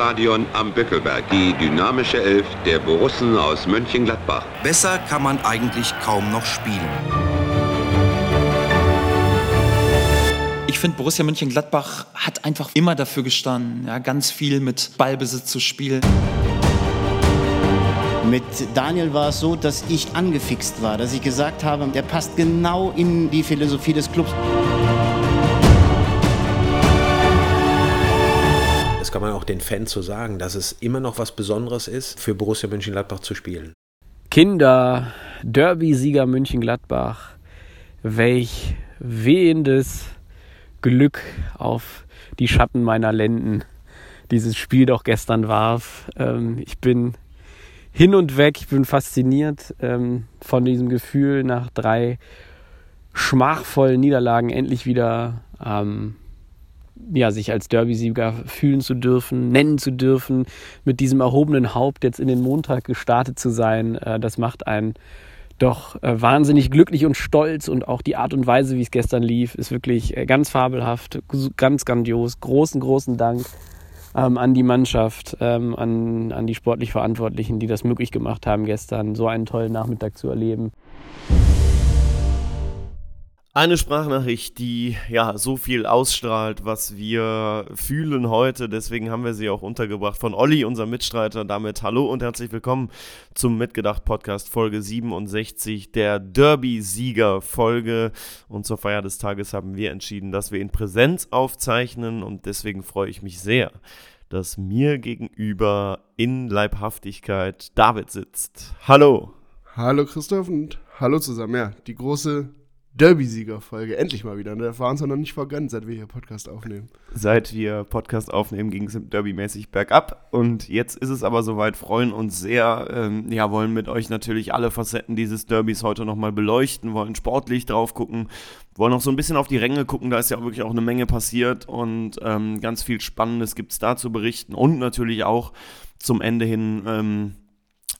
Stadion am Bückelberg. Die dynamische Elf der Borussen aus Mönchengladbach. Besser kann man eigentlich kaum noch spielen. Ich finde, Borussia Mönchengladbach hat einfach immer dafür gestanden, ja, ganz viel mit Ballbesitz zu spielen. Mit Daniel war es so, dass ich angefixt war, dass ich gesagt habe, der passt genau in die Philosophie des Clubs. Kann man auch den Fans so sagen, dass es immer noch was Besonderes ist, für Borussia Mönchengladbach zu spielen. Kinder, Derby-Sieger Mönchengladbach, welch wehendes Glück auf die Schatten meiner Lenden dieses Spiel doch gestern warf. Ähm, ich bin hin und weg, ich bin fasziniert ähm, von diesem Gefühl, nach drei schmachvollen Niederlagen endlich wieder ähm, ja, sich als Derby-Sieger fühlen zu dürfen, nennen zu dürfen, mit diesem erhobenen Haupt jetzt in den Montag gestartet zu sein. Äh, das macht einen doch äh, wahnsinnig glücklich und stolz und auch die Art und Weise, wie es gestern lief, ist wirklich äh, ganz fabelhaft, ganz grandios. Großen, großen Dank ähm, an die Mannschaft, ähm, an, an die sportlich Verantwortlichen, die das möglich gemacht haben, gestern so einen tollen Nachmittag zu erleben. Eine Sprachnachricht, die ja so viel ausstrahlt, was wir fühlen heute. Deswegen haben wir sie auch untergebracht von Olli, unserem Mitstreiter. Damit hallo und herzlich willkommen zum Mitgedacht Podcast Folge 67, der Derby-Sieger Folge. Und zur Feier des Tages haben wir entschieden, dass wir in Präsenz aufzeichnen. Und deswegen freue ich mich sehr, dass mir gegenüber in Leibhaftigkeit David sitzt. Hallo. Hallo Christoph und hallo zusammen. Ja, die große Derby-Sieger-Folge. Endlich mal wieder. Ne? Das war uns ja noch nicht vergönnt, seit wir hier Podcast aufnehmen. Seit wir Podcast aufnehmen, ging es Derby-mäßig bergab. Und jetzt ist es aber soweit, freuen uns sehr. Ähm, ja, wollen mit euch natürlich alle Facetten dieses Derbys heute nochmal beleuchten, wollen sportlich drauf gucken, wollen noch so ein bisschen auf die Ränge gucken. Da ist ja auch wirklich auch eine Menge passiert und ähm, ganz viel Spannendes gibt es da zu berichten. Und natürlich auch zum Ende hin ähm,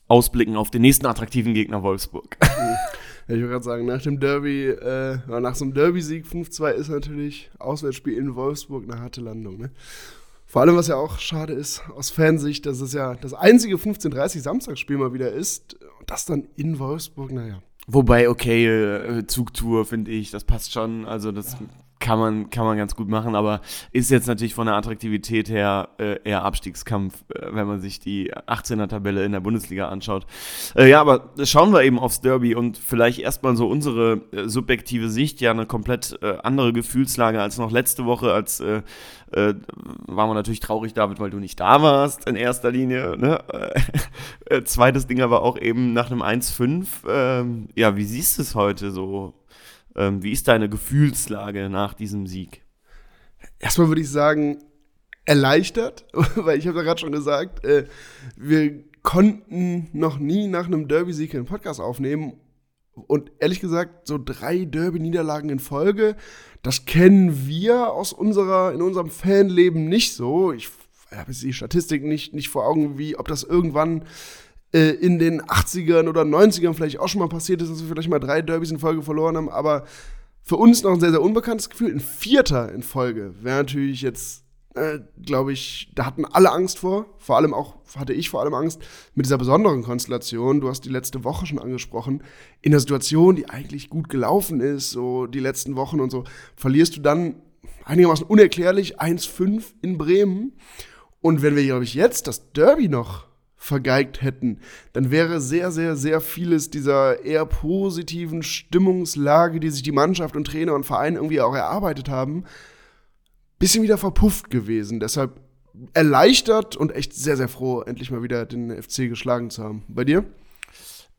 ausblicken auf den nächsten attraktiven Gegner Wolfsburg. Ja, ich würde gerade sagen, nach dem Derby, äh, nach so einem Derby-Sieg 5-2 ist natürlich Auswärtsspiel in Wolfsburg eine harte Landung. Ne? Vor allem, was ja auch schade ist, aus Fansicht, dass es ja das einzige 15:30 Samstagsspiel mal wieder ist. Und das dann in Wolfsburg, naja. Wobei, okay, äh, Zugtour finde ich, das passt schon. Also, das kann man, kann man ganz gut machen, aber ist jetzt natürlich von der Attraktivität her äh, eher Abstiegskampf, äh, wenn man sich die 18er-Tabelle in der Bundesliga anschaut. Äh, ja, aber schauen wir eben aufs Derby und vielleicht erstmal so unsere äh, subjektive Sicht, ja, eine komplett äh, andere Gefühlslage als noch letzte Woche, als äh, äh, waren wir natürlich traurig, David, weil du nicht da warst in erster Linie. Ne? Äh, zweites Ding aber auch eben nach einem 1-5. Ähm, ja, wie siehst du es heute so? Ähm, wie ist deine Gefühlslage nach diesem Sieg? Erstmal würde ich sagen, erleichtert, weil ich habe ja gerade schon gesagt, äh, wir konnten noch nie nach einem Derby-Sieg einen Podcast aufnehmen. Und ehrlich gesagt, so drei Derby-Niederlagen in Folge, das kennen wir aus unserer, in unserem Fanleben nicht so. Ich habe jetzt die Statistik nicht, nicht vor Augen, wie ob das irgendwann äh, in den 80ern oder 90ern vielleicht auch schon mal passiert ist, dass wir vielleicht mal drei Derbys in Folge verloren haben, aber für uns noch ein sehr, sehr unbekanntes Gefühl. Ein Vierter in Folge wäre natürlich jetzt, äh, glaube ich, da hatten alle Angst vor. Vor allem auch, hatte ich vor allem Angst mit dieser besonderen Konstellation. Du hast die letzte Woche schon angesprochen. In der Situation, die eigentlich gut gelaufen ist, so die letzten Wochen und so, verlierst du dann einigermaßen unerklärlich 1-5 in Bremen. Und wenn wir, glaube ich, jetzt das Derby noch vergeigt hätten, dann wäre sehr, sehr, sehr vieles dieser eher positiven Stimmungslage, die sich die Mannschaft und Trainer und Verein irgendwie auch erarbeitet haben, bisschen wieder verpufft gewesen. Deshalb erleichtert und echt sehr, sehr froh, endlich mal wieder den FC geschlagen zu haben. Bei dir?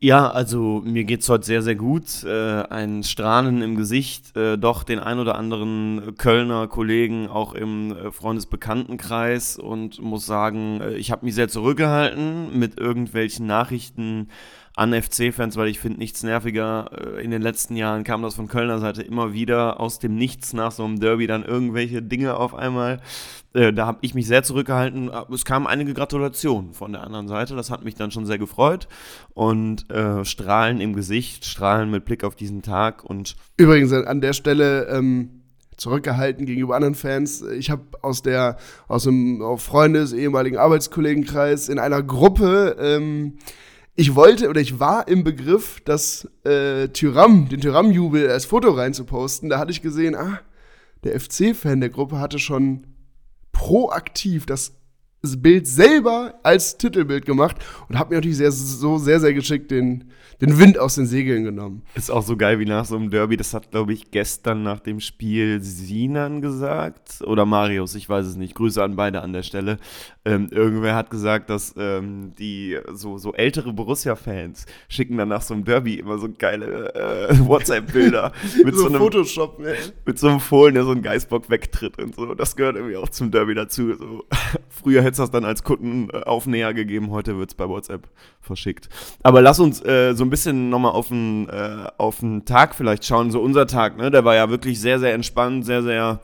Ja, also mir geht's heute sehr, sehr gut. Äh, ein Strahlen im Gesicht, äh, doch den ein oder anderen Kölner Kollegen auch im äh, Freundesbekanntenkreis und muss sagen, äh, ich habe mich sehr zurückgehalten mit irgendwelchen Nachrichten an FC-Fans, weil ich finde nichts nerviger. Äh, in den letzten Jahren kam das von Kölner Seite immer wieder aus dem Nichts nach so einem Derby dann irgendwelche Dinge auf einmal. Äh, da habe ich mich sehr zurückgehalten. Es kamen einige Gratulationen von der anderen Seite. Das hat mich dann schon sehr gefreut. Und äh, Strahlen im Gesicht, Strahlen mit Blick auf diesen Tag. Und Übrigens an der Stelle. Ähm zurückgehalten gegenüber anderen Fans. Ich habe aus aus einem Freundes ehemaligen Arbeitskollegenkreis in einer Gruppe ähm, ich wollte oder ich war im Begriff, das äh, Tyram, den Tyram-Jubel als Foto reinzuposten. Da hatte ich gesehen, ah, der FC-Fan der Gruppe hatte schon proaktiv das Bild selber als Titelbild gemacht und hat mir natürlich sehr, so sehr, sehr geschickt den, den Wind aus den Segeln genommen. Ist auch so geil wie nach so einem Derby. Das hat, glaube ich, gestern nach dem Spiel Sinan gesagt oder Marius, ich weiß es nicht. Grüße an beide an der Stelle. Ähm, irgendwer hat gesagt, dass ähm, die so, so ältere Borussia-Fans schicken dann nach so einem Derby immer so geile äh, WhatsApp-Bilder mit so, so einem Photoshop, ne? mit so einem Fohlen, der so einen Geißbock wegtritt und so. Das gehört irgendwie auch zum Derby dazu. So. Früher hätte es das dann als Kundenaufnäher gegeben, heute wird es bei WhatsApp verschickt. Aber lass uns äh, so ein bisschen nochmal auf den, äh, auf den Tag vielleicht schauen. So unser Tag, ne? Der war ja wirklich sehr, sehr entspannt, sehr, sehr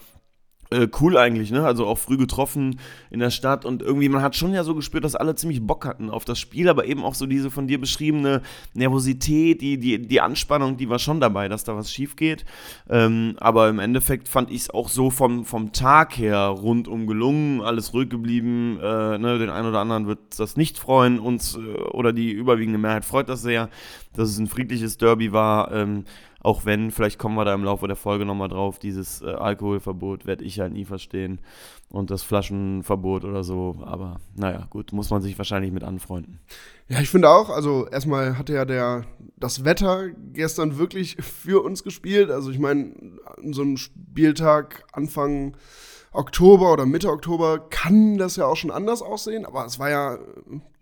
äh, cool eigentlich, ne? Also auch früh getroffen in der Stadt und irgendwie, man hat schon ja so gespürt, dass alle ziemlich Bock hatten auf das Spiel, aber eben auch so diese von dir beschriebene Nervosität, die, die, die Anspannung, die war schon dabei, dass da was schief geht. Ähm, aber im Endeffekt fand ich es auch so vom, vom Tag her rundum gelungen, alles ruhig geblieben. Äh, ne? Den einen oder anderen wird das nicht freuen, uns äh, oder die überwiegende Mehrheit freut das sehr, dass es ein friedliches Derby war. Ähm, auch wenn, vielleicht kommen wir da im Laufe der Folge nochmal drauf, dieses äh, Alkoholverbot werde ich halt nie verstehen. Und das Flaschenverbot oder so. Aber naja, gut, muss man sich wahrscheinlich mit anfreunden. Ja, ich finde auch, also erstmal hatte ja der, das Wetter gestern wirklich für uns gespielt. Also ich meine, so ein Spieltag Anfang Oktober oder Mitte Oktober kann das ja auch schon anders aussehen, aber es war ja,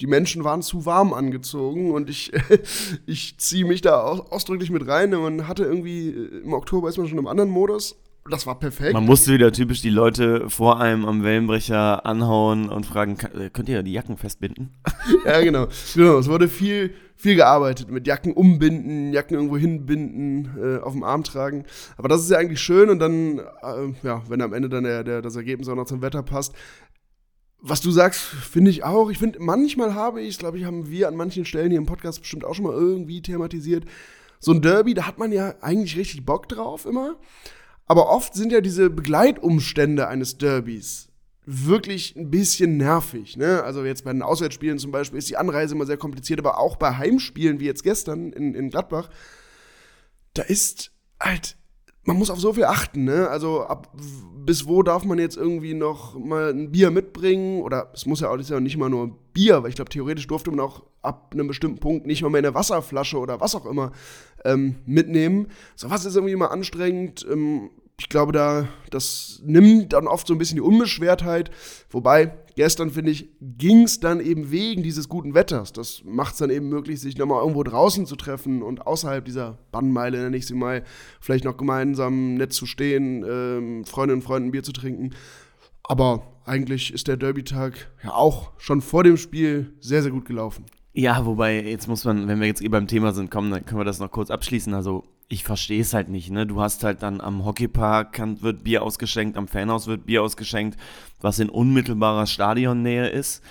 die Menschen waren zu warm angezogen und ich, ich ziehe mich da ausdrücklich mit rein. Man hatte irgendwie, im Oktober ist man schon im anderen Modus, das war perfekt. Man musste wieder typisch die Leute vor einem am Wellenbrecher anhauen und fragen, äh, könnt ihr die Jacken festbinden? ja, genau. Genau, es wurde viel, viel gearbeitet mit Jacken umbinden, Jacken irgendwo hinbinden, äh, auf dem Arm tragen. Aber das ist ja eigentlich schön und dann, äh, ja, wenn am Ende dann der, der, das Ergebnis auch noch zum Wetter passt. Was du sagst, finde ich auch. Ich finde, manchmal habe ich, glaube ich, haben wir an manchen Stellen hier im Podcast bestimmt auch schon mal irgendwie thematisiert. So ein Derby, da hat man ja eigentlich richtig Bock drauf immer. Aber oft sind ja diese Begleitumstände eines Derbys wirklich ein bisschen nervig. Ne? Also jetzt bei den Auswärtsspielen zum Beispiel ist die Anreise immer sehr kompliziert, aber auch bei Heimspielen wie jetzt gestern in, in Gladbach, da ist halt man muss auf so viel achten, ne? Also ab bis wo darf man jetzt irgendwie noch mal ein Bier mitbringen? Oder es muss ja auch nicht mal nur Bier, weil ich glaube, theoretisch durfte man auch ab einem bestimmten Punkt nicht mal mehr eine Wasserflasche oder was auch immer ähm, mitnehmen. So was ist irgendwie immer anstrengend. Ähm, ich glaube, da, das nimmt dann oft so ein bisschen die Unbeschwertheit. Wobei, gestern, finde ich, ging es dann eben wegen dieses guten Wetters. Das macht es dann eben möglich, sich nochmal irgendwo draußen zu treffen und außerhalb dieser Bannmeile, nenne ich sie mal, vielleicht noch gemeinsam nett zu stehen, ähm, Freundinnen und Freunden Bier zu trinken. Aber eigentlich ist der Derby-Tag ja auch schon vor dem Spiel sehr, sehr gut gelaufen. Ja, wobei, jetzt muss man, wenn wir jetzt eh beim Thema sind, kommen, dann können wir das noch kurz abschließen. Also ich verstehe es halt nicht, ne? Du hast halt dann am Hockeypark wird Bier ausgeschenkt, am Fanhaus wird Bier ausgeschenkt, was in unmittelbarer Stadionnähe ist.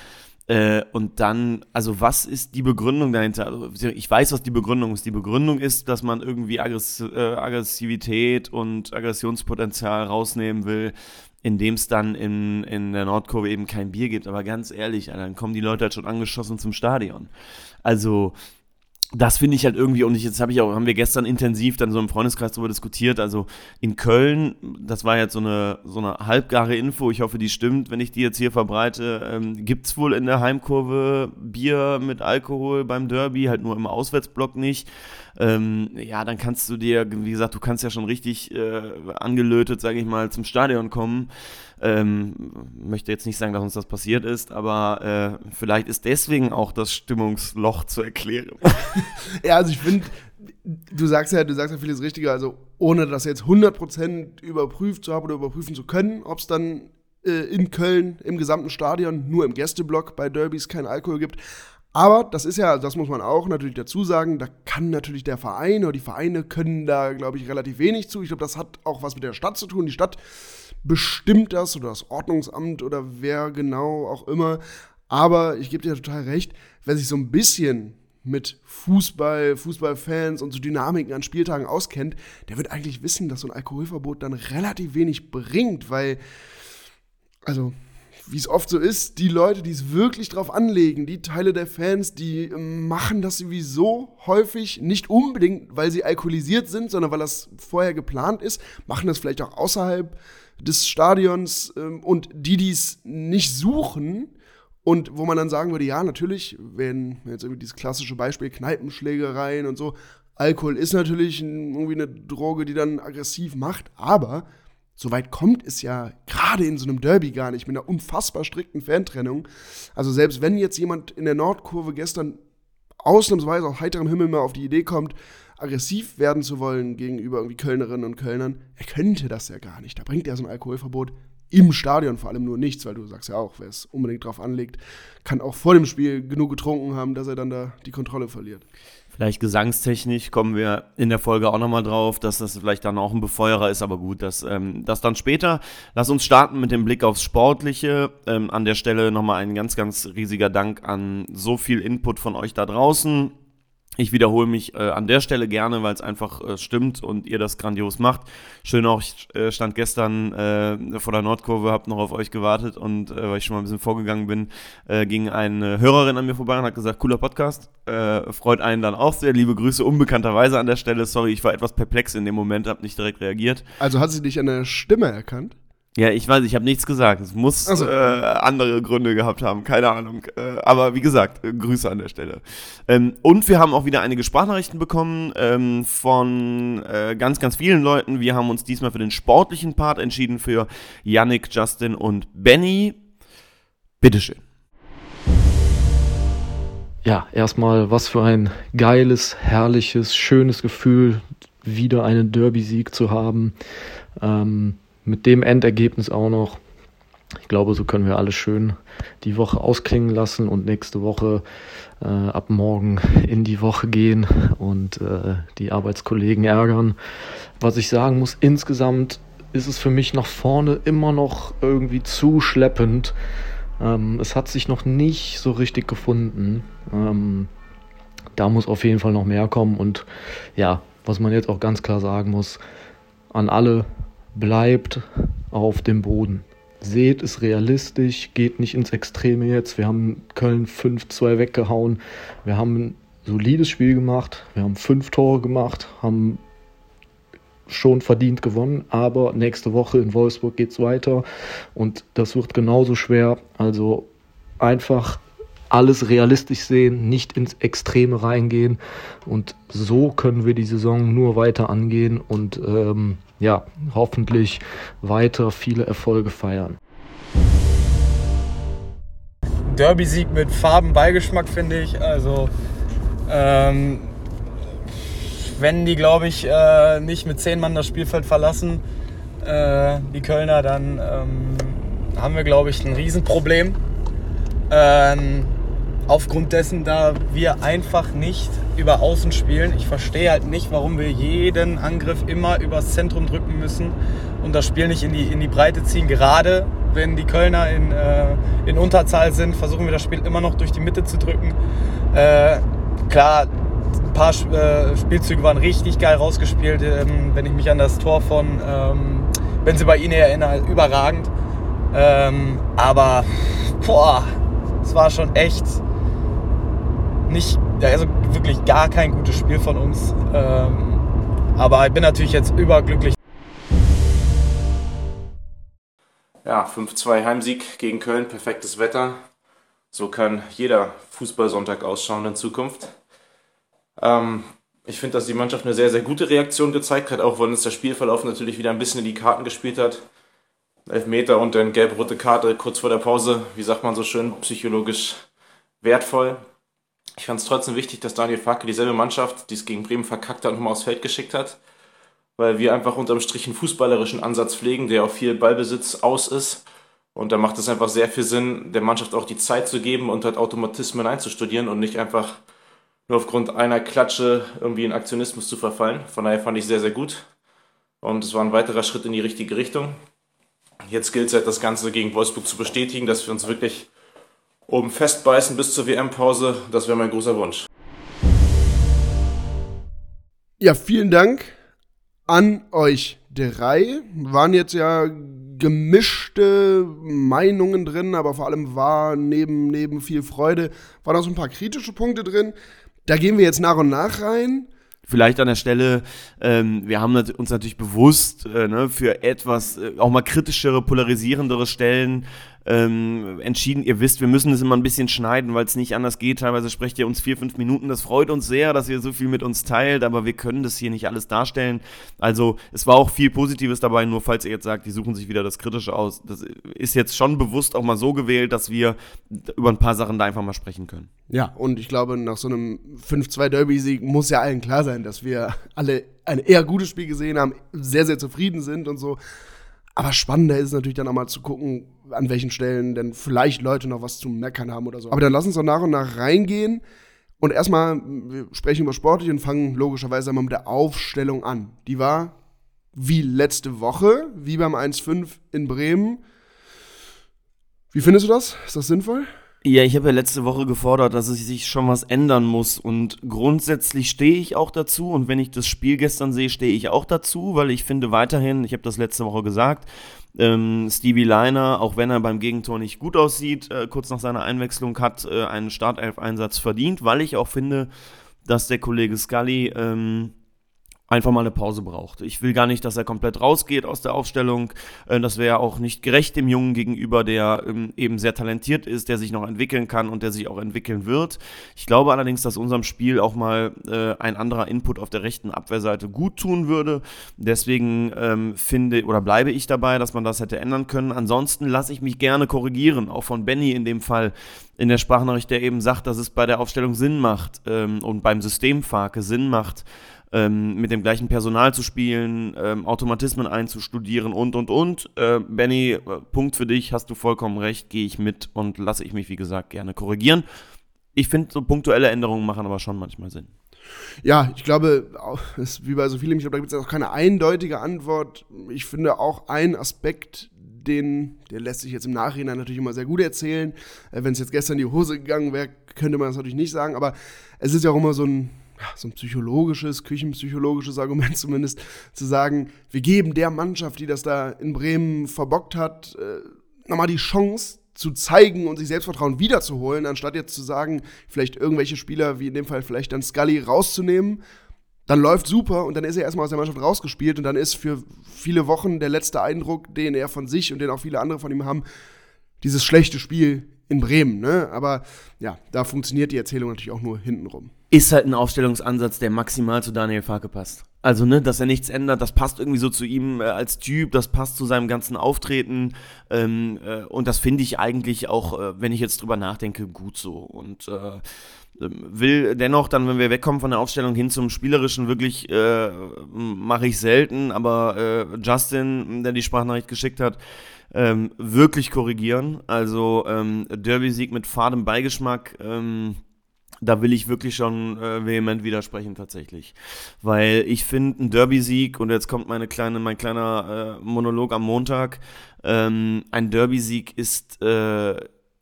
Äh, und dann, also was ist die Begründung dahinter? Also ich weiß, was die Begründung ist. Die Begründung ist, dass man irgendwie äh, Aggressivität und Aggressionspotenzial rausnehmen will, indem es dann in, in der Nordkurve eben kein Bier gibt. Aber ganz ehrlich, dann kommen die Leute halt schon angeschossen zum Stadion. Also das finde ich halt irgendwie, und ich, jetzt habe ich auch, haben wir gestern intensiv dann so im Freundeskreis darüber diskutiert. Also in Köln, das war jetzt so eine, so eine halbgare Info, ich hoffe, die stimmt, wenn ich die jetzt hier verbreite. Ähm, Gibt es wohl in der Heimkurve Bier mit Alkohol beim Derby, halt nur im Auswärtsblock nicht. Ähm, ja, dann kannst du dir, wie gesagt, du kannst ja schon richtig äh, angelötet, sage ich mal, zum Stadion kommen. Ähm, möchte jetzt nicht sagen, dass uns das passiert ist, aber äh, vielleicht ist deswegen auch das Stimmungsloch zu erklären. ja, also ich finde, du sagst ja, du sagst ja vieles Richtige, also ohne das jetzt 100% überprüft zu haben oder überprüfen zu können, ob es dann äh, in Köln im gesamten Stadion nur im Gästeblock bei Derbys kein Alkohol gibt. Aber das ist ja, das muss man auch natürlich dazu sagen, da kann natürlich der Verein oder die Vereine können da, glaube ich, relativ wenig zu. Ich glaube, das hat auch was mit der Stadt zu tun. Die Stadt bestimmt das oder das Ordnungsamt oder wer genau auch immer. Aber ich gebe dir total recht, wer sich so ein bisschen mit Fußball, Fußballfans und so Dynamiken an Spieltagen auskennt, der wird eigentlich wissen, dass so ein Alkoholverbot dann relativ wenig bringt, weil, also, wie es oft so ist, die Leute, die es wirklich drauf anlegen, die Teile der Fans, die ähm, machen das sowieso häufig nicht unbedingt, weil sie alkoholisiert sind, sondern weil das vorher geplant ist, machen das vielleicht auch außerhalb des Stadions ähm, und die, die es nicht suchen, und wo man dann sagen würde, ja, natürlich, wenn jetzt irgendwie dieses klassische Beispiel Kneipenschlägereien und so, Alkohol ist natürlich irgendwie eine Droge, die dann aggressiv macht, aber so weit kommt es ja gerade in so einem Derby gar nicht mit einer unfassbar strikten Fantrennung. Also selbst wenn jetzt jemand in der Nordkurve gestern ausnahmsweise aus heiterem Himmel mal auf die Idee kommt, aggressiv werden zu wollen gegenüber irgendwie Kölnerinnen und Kölnern, er könnte das ja gar nicht. Da bringt er so ein Alkoholverbot im Stadion vor allem nur nichts, weil du sagst ja auch, wer es unbedingt drauf anlegt, kann auch vor dem Spiel genug getrunken haben, dass er dann da die Kontrolle verliert. Vielleicht gesangstechnisch kommen wir in der Folge auch nochmal drauf, dass das vielleicht dann auch ein Befeuerer ist, aber gut, das, ähm, das dann später. Lass uns starten mit dem Blick aufs Sportliche. Ähm, an der Stelle nochmal ein ganz, ganz riesiger Dank an so viel Input von euch da draußen. Ich wiederhole mich äh, an der Stelle gerne, weil es einfach äh, stimmt und ihr das grandios macht. Schön auch, ich äh, stand gestern äh, vor der Nordkurve, habe noch auf euch gewartet und äh, weil ich schon mal ein bisschen vorgegangen bin, äh, ging eine Hörerin an mir vorbei und hat gesagt, cooler Podcast, äh, freut einen dann auch sehr. Liebe Grüße unbekannterweise an der Stelle. Sorry, ich war etwas perplex in dem Moment, habe nicht direkt reagiert. Also hat sie dich an der Stimme erkannt? Ja, ich weiß, ich habe nichts gesagt. Es muss so. äh, andere Gründe gehabt haben, keine Ahnung. Äh, aber wie gesagt, äh, Grüße an der Stelle. Ähm, und wir haben auch wieder einige Sprachnachrichten bekommen ähm, von äh, ganz, ganz vielen Leuten. Wir haben uns diesmal für den sportlichen Part entschieden für Yannick, Justin und Benny. Bitteschön. Ja, erstmal, was für ein geiles, herrliches, schönes Gefühl, wieder einen Derby-Sieg zu haben. Ähm, mit dem Endergebnis auch noch. Ich glaube, so können wir alles schön die Woche ausklingen lassen und nächste Woche äh, ab morgen in die Woche gehen und äh, die Arbeitskollegen ärgern. Was ich sagen muss, insgesamt ist es für mich nach vorne immer noch irgendwie zu schleppend. Ähm, es hat sich noch nicht so richtig gefunden. Ähm, da muss auf jeden Fall noch mehr kommen und ja, was man jetzt auch ganz klar sagen muss, an alle bleibt auf dem Boden. Seht es realistisch, geht nicht ins Extreme jetzt. Wir haben Köln 5-2 weggehauen. Wir haben ein solides Spiel gemacht. Wir haben fünf Tore gemacht, haben schon verdient gewonnen, aber nächste Woche in Wolfsburg geht es weiter und das wird genauso schwer. Also einfach alles realistisch sehen, nicht ins Extreme reingehen und so können wir die Saison nur weiter angehen und ähm, ja, hoffentlich weiter viele Erfolge feiern. Derby-Sieg mit Farbenbeigeschmack, finde ich. Also, ähm, wenn die, glaube ich, äh, nicht mit zehn Mann das Spielfeld verlassen, äh, die Kölner, dann ähm, haben wir, glaube ich, ein Riesenproblem. Ähm, aufgrund dessen, da wir einfach nicht über Außen spielen. Ich verstehe halt nicht, warum wir jeden Angriff immer übers Zentrum drücken müssen und das Spiel nicht in die, in die Breite ziehen. Gerade wenn die Kölner in, äh, in Unterzahl sind, versuchen wir das Spiel immer noch durch die Mitte zu drücken. Äh, klar, ein paar äh, Spielzüge waren richtig geil rausgespielt. Ähm, wenn ich mich an das Tor von ähm, Benzibaini erinnere, überragend. Ähm, aber boah, es war schon echt nicht, also wirklich gar kein gutes Spiel von uns. Ähm, aber ich bin natürlich jetzt überglücklich. Ja, 5-2 Heimsieg gegen Köln, perfektes Wetter. So kann jeder Fußballsonntag ausschauen in Zukunft. Ähm, ich finde, dass die Mannschaft eine sehr, sehr gute Reaktion gezeigt hat, auch wenn uns der Spielverlauf natürlich wieder ein bisschen in die Karten gespielt hat. Elfmeter und dann gelb-rote Karte kurz vor der Pause, wie sagt man so schön, psychologisch wertvoll. Ich fand es trotzdem wichtig, dass Daniel Farke dieselbe Mannschaft, die es gegen Bremen verkackt hat, nochmal aufs Feld geschickt hat. Weil wir einfach unterm Strich einen fußballerischen Ansatz pflegen, der auf viel Ballbesitz aus ist. Und da macht es einfach sehr viel Sinn, der Mannschaft auch die Zeit zu geben und halt Automatismen einzustudieren und nicht einfach nur aufgrund einer Klatsche irgendwie in Aktionismus zu verfallen. Von daher fand ich sehr, sehr gut. Und es war ein weiterer Schritt in die richtige Richtung. Jetzt gilt es halt, das Ganze gegen Wolfsburg zu bestätigen, dass wir uns wirklich oben festbeißen bis zur WM-Pause. Das wäre mein großer Wunsch. Ja, vielen Dank an euch drei. Waren jetzt ja gemischte Meinungen drin, aber vor allem war neben, neben viel Freude, waren auch so ein paar kritische Punkte drin. Da gehen wir jetzt nach und nach rein. Vielleicht an der Stelle, ähm, wir haben uns natürlich bewusst äh, ne, für etwas äh, auch mal kritischere, polarisierendere Stellen ähm, entschieden. Ihr wisst, wir müssen es immer ein bisschen schneiden, weil es nicht anders geht. Teilweise sprecht ihr uns vier, fünf Minuten. Das freut uns sehr, dass ihr so viel mit uns teilt, aber wir können das hier nicht alles darstellen. Also es war auch viel Positives dabei, nur falls ihr jetzt sagt, die suchen sich wieder das Kritische aus. Das ist jetzt schon bewusst auch mal so gewählt, dass wir über ein paar Sachen da einfach mal sprechen können. Ja, und ich glaube, nach so einem 5-2-Derby-Sieg muss ja allen klar sein, dass wir alle ein eher gutes Spiel gesehen haben, sehr, sehr zufrieden sind und so. Aber spannender ist es natürlich dann auch mal zu gucken, an welchen Stellen denn vielleicht Leute noch was zu meckern haben oder so. Aber dann lass uns doch nach und nach reingehen. Und erstmal, wir sprechen über Sportlich und fangen logischerweise einmal mit der Aufstellung an. Die war wie letzte Woche, wie beim 1-5 in Bremen. Wie findest du das? Ist das sinnvoll? Ja, ich habe ja letzte Woche gefordert, dass es sich schon was ändern muss. Und grundsätzlich stehe ich auch dazu. Und wenn ich das Spiel gestern sehe, stehe ich auch dazu, weil ich finde weiterhin, ich habe das letzte Woche gesagt, ähm, Stevie Liner, auch wenn er beim Gegentor nicht gut aussieht, äh, kurz nach seiner Einwechslung hat äh, einen Startelf-Einsatz verdient, weil ich auch finde, dass der Kollege Scully ähm, einfach mal eine Pause braucht. Ich will gar nicht, dass er komplett rausgeht aus der Aufstellung. Äh, das wäre auch nicht gerecht dem Jungen gegenüber, der ähm, eben sehr talentiert ist, der sich noch entwickeln kann und der sich auch entwickeln wird. Ich glaube allerdings, dass unserem Spiel auch mal äh, ein anderer Input auf der rechten Abwehrseite gut tun würde. Deswegen ähm, finde oder bleibe ich dabei, dass man das hätte ändern können. Ansonsten lasse ich mich gerne korrigieren, auch von Benny in dem Fall in der Sprachnachricht, der eben sagt, dass es bei der Aufstellung Sinn macht ähm, und beim Systemfake Sinn macht, ähm, mit dem gleichen Personal zu spielen, ähm, Automatismen einzustudieren und, und, und. Äh, Benny, äh, Punkt für dich, hast du vollkommen recht, gehe ich mit und lasse ich mich, wie gesagt, gerne korrigieren. Ich finde, so punktuelle Änderungen machen aber schon manchmal Sinn. Ja, ich glaube, wie bei so vielen, ich glaube, da gibt es auch keine eindeutige Antwort. Ich finde auch ein Aspekt, den, der lässt sich jetzt im Nachhinein natürlich immer sehr gut erzählen. Äh, Wenn es jetzt gestern in die Hose gegangen wäre, könnte man das natürlich nicht sagen, aber es ist ja auch immer so ein, so ein psychologisches, küchenpsychologisches Argument zumindest, zu sagen, wir geben der Mannschaft, die das da in Bremen verbockt hat, äh, nochmal die Chance zu zeigen und sich Selbstvertrauen wiederzuholen, anstatt jetzt zu sagen, vielleicht irgendwelche Spieler, wie in dem Fall vielleicht dann Scully, rauszunehmen. Dann läuft super und dann ist er erstmal aus der Mannschaft rausgespielt und dann ist für viele Wochen der letzte Eindruck, den er von sich und den auch viele andere von ihm haben, dieses schlechte Spiel in Bremen. Ne? Aber ja, da funktioniert die Erzählung natürlich auch nur hintenrum ist halt ein Aufstellungsansatz, der maximal zu Daniel Farke passt. Also, ne, dass er nichts ändert, das passt irgendwie so zu ihm äh, als Typ, das passt zu seinem ganzen Auftreten. Ähm, äh, und das finde ich eigentlich auch, äh, wenn ich jetzt drüber nachdenke, gut so. Und äh, ähm, will dennoch dann, wenn wir wegkommen von der Aufstellung hin zum Spielerischen, wirklich äh, mache ich selten, aber äh, Justin, der die Sprachnachricht geschickt hat, ähm, wirklich korrigieren. Also ähm, Derby-Sieg mit fadem Beigeschmack. Ähm, da will ich wirklich schon äh, vehement widersprechen tatsächlich. Weil ich finde, ein Derby-Sieg, und jetzt kommt meine kleine, mein kleiner äh, Monolog am Montag, ähm, ein Derby-Sieg ist, äh,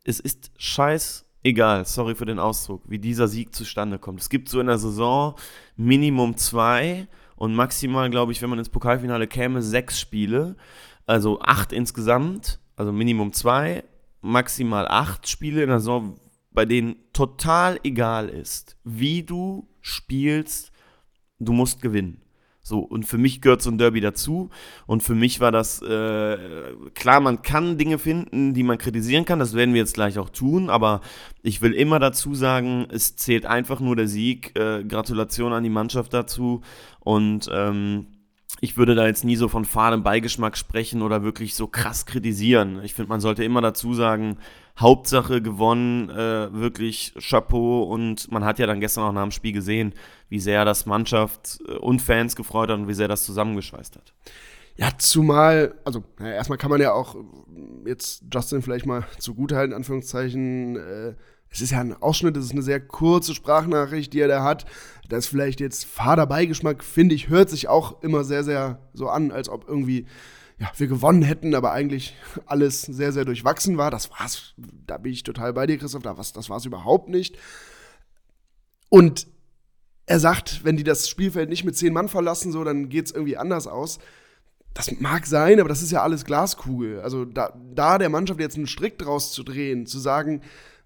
es ist scheiß egal, sorry für den Ausdruck, wie dieser Sieg zustande kommt. Es gibt so in der Saison Minimum zwei und maximal, glaube ich, wenn man ins Pokalfinale käme, sechs Spiele. Also acht insgesamt, also Minimum zwei, maximal acht Spiele in der Saison, bei denen total egal ist, wie du spielst, du musst gewinnen. So, und für mich gehört so ein Derby dazu. Und für mich war das, äh, klar, man kann Dinge finden, die man kritisieren kann. Das werden wir jetzt gleich auch tun. Aber ich will immer dazu sagen, es zählt einfach nur der Sieg. Äh, Gratulation an die Mannschaft dazu. Und ähm, ich würde da jetzt nie so von fahrendem Beigeschmack sprechen oder wirklich so krass kritisieren. Ich finde, man sollte immer dazu sagen, Hauptsache gewonnen, äh, wirklich Chapeau und man hat ja dann gestern auch nach dem Spiel gesehen, wie sehr das Mannschaft äh, und Fans gefreut hat und wie sehr das zusammengeschweißt hat. Ja, zumal, also ja, erstmal kann man ja auch jetzt Justin vielleicht mal zugutehalten, in Anführungszeichen, äh, es ist ja ein Ausschnitt, es ist eine sehr kurze Sprachnachricht, die er da hat. Da ist vielleicht jetzt fader Beigeschmack, finde ich, hört sich auch immer sehr, sehr so an, als ob irgendwie ja, wir gewonnen hätten, aber eigentlich alles sehr, sehr durchwachsen war. Das war's, da bin ich total bei dir, Christoph, das, das war es überhaupt nicht. Und er sagt, wenn die das Spielfeld nicht mit zehn Mann verlassen, so, dann geht es irgendwie anders aus. Das mag sein, aber das ist ja alles Glaskugel. Also da, da der Mannschaft jetzt einen Strick draus zu drehen, zu sagen,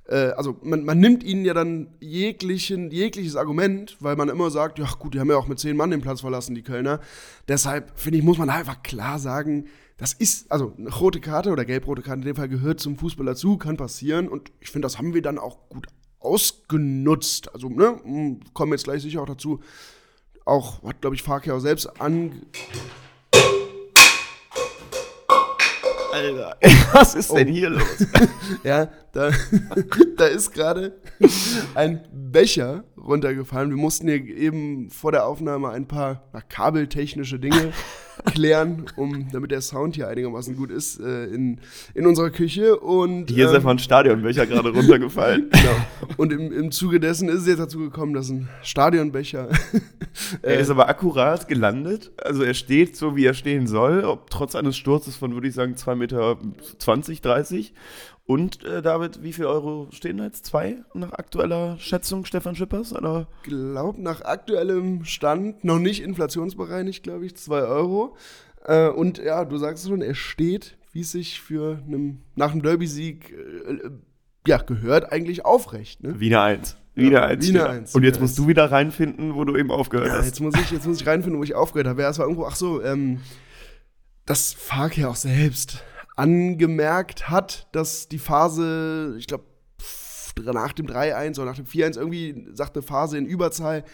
äh, also man, man nimmt ihnen ja dann jeglichen, jegliches Argument, weil man immer sagt, ja gut, die haben ja auch mit zehn Mann den Platz verlassen, die Kölner. Deshalb, finde ich, muss man einfach klar sagen, das ist, also eine rote Karte oder gelb-rote Karte in dem Fall gehört zum Fußball dazu, kann passieren. Und ich finde, das haben wir dann auch gut ausgenutzt. Also, ne, hm, kommen jetzt gleich sicher auch dazu. Auch, hat, glaube ich, Farke auch selbst an. Alter, was ist denn Oh. hier los? ja, da, da ist gerade ein Becher runtergefallen. Wir mussten hier eben vor der Aufnahme ein paar na, kabeltechnische Dinge klären, um, damit der Sound hier einigermaßen gut ist äh, in, in unserer Küche. Und, Hier ist ähm, einfach ein Stadionbecher gerade runtergefallen. Genau. Und im, im Zuge dessen ist es jetzt dazu gekommen, dass ein Stadionbecher. Er ist aber akkurat gelandet. Also er steht so, wie er stehen soll, ob, trotz eines Sturzes von, würde ich sagen, 2,20 Meter, 30. Und äh, David, wie viel Euro stehen da jetzt? Zwei nach aktueller Schätzung Stefan Schippers? Oder? glaub, nach aktuellem Stand noch nicht inflationsbereinigt, glaube ich, 2 Euro. Äh, und ja, du sagst es schon, er steht, wie es sich für einem, nach einem Derby-Sieg äh, äh, ja, gehört, eigentlich aufrecht. Ne? Wiener 1. Wiener Ja, 1. Wiener steht da. 1, Und jetzt musst du wieder reinfinden, wo du eben aufgehört Ja, hast. jetzt muss, ich, jetzt muss ich reinfinden, wo ich aufgehört habe. Ja, es war irgendwo, ach so, ähm, dass Fark ja auch selbst angemerkt hat, dass die Phase, ich glaube, nach dem 3-1 oder nach dem 4-1 irgendwie sagt eine Phase in Überzahl,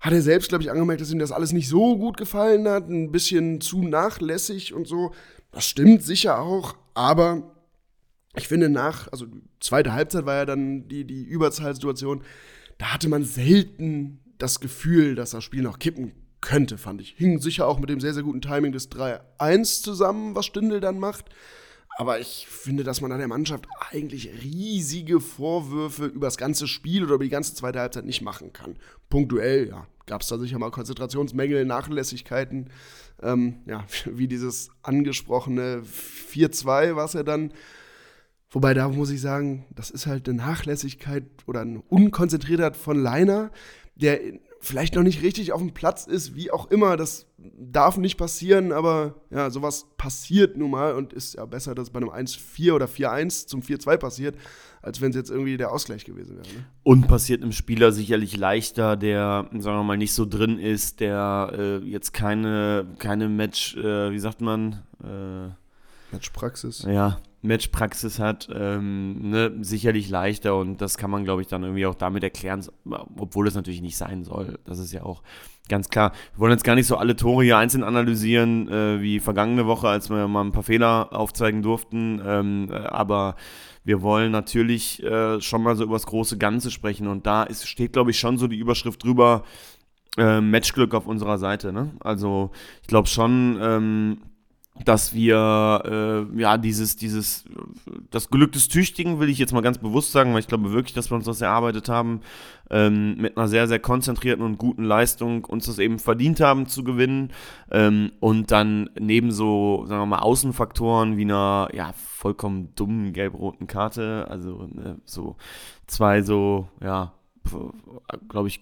hat er selbst, glaube ich, angemerkt, dass ihm das alles nicht so gut gefallen hat, ein bisschen zu nachlässig und so. Das stimmt sicher auch, aber ich finde nach, also zweite Halbzeit war ja dann die, die Überzahlsituation, da hatte man selten das Gefühl, dass das Spiel noch kippen könnte, fand ich. Hing sicher auch mit dem sehr, sehr guten Timing des 3-1 zusammen, was Stindl dann macht. Aber ich finde, dass man an der Mannschaft eigentlich riesige Vorwürfe über das ganze Spiel oder über die ganze zweite Halbzeit nicht machen kann. Punktuell, ja, gab es da sicher mal Konzentrationsmängel, Nachlässigkeiten. Ähm, ja, wie dieses angesprochene 4-2, was er dann Wobei da muss ich sagen, das ist halt eine Nachlässigkeit oder eine Unkonzentriertheit von Leiner, der vielleicht noch nicht richtig auf dem Platz ist, wie auch immer. Das darf nicht passieren, aber ja, sowas passiert nun mal und ist ja besser, dass es bei einem 1-4 oder 4-1 zum 4-2 passiert, als wenn es jetzt irgendwie der Ausgleich gewesen wäre. Ne? Und passiert einem Spieler sicherlich leichter, der, sagen wir mal, nicht so drin ist, der äh, jetzt keine, keine Match, äh, wie sagt man? Äh, Matchpraxis. Ja, Matchpraxis hat, ähm, ne, sicherlich leichter und das kann man, glaube ich, dann irgendwie auch damit erklären, obwohl es natürlich nicht sein soll. Das ist ja auch ganz klar. Wir wollen jetzt gar nicht so alle Tore hier einzeln analysieren, äh, wie vergangene Woche, als wir mal ein paar Fehler aufzeigen durften, ähm, äh, aber wir wollen natürlich äh, schon mal so über das große Ganze sprechen und da ist, steht, glaube ich, schon so die Überschrift drüber, äh, Matchglück auf unserer Seite. Ne? Also ich glaube schon, ähm, dass wir äh, ja dieses dieses das Glück des Tüchtigen will ich jetzt mal ganz bewusst sagen, weil ich glaube wirklich, dass wir uns das erarbeitet haben ähm, mit einer sehr sehr konzentrierten und guten Leistung uns das eben verdient haben zu gewinnen ähm, und dann neben so sagen wir mal Außenfaktoren wie einer ja vollkommen dummen gelb-roten Karte, also ne, so zwei so ja glaube ich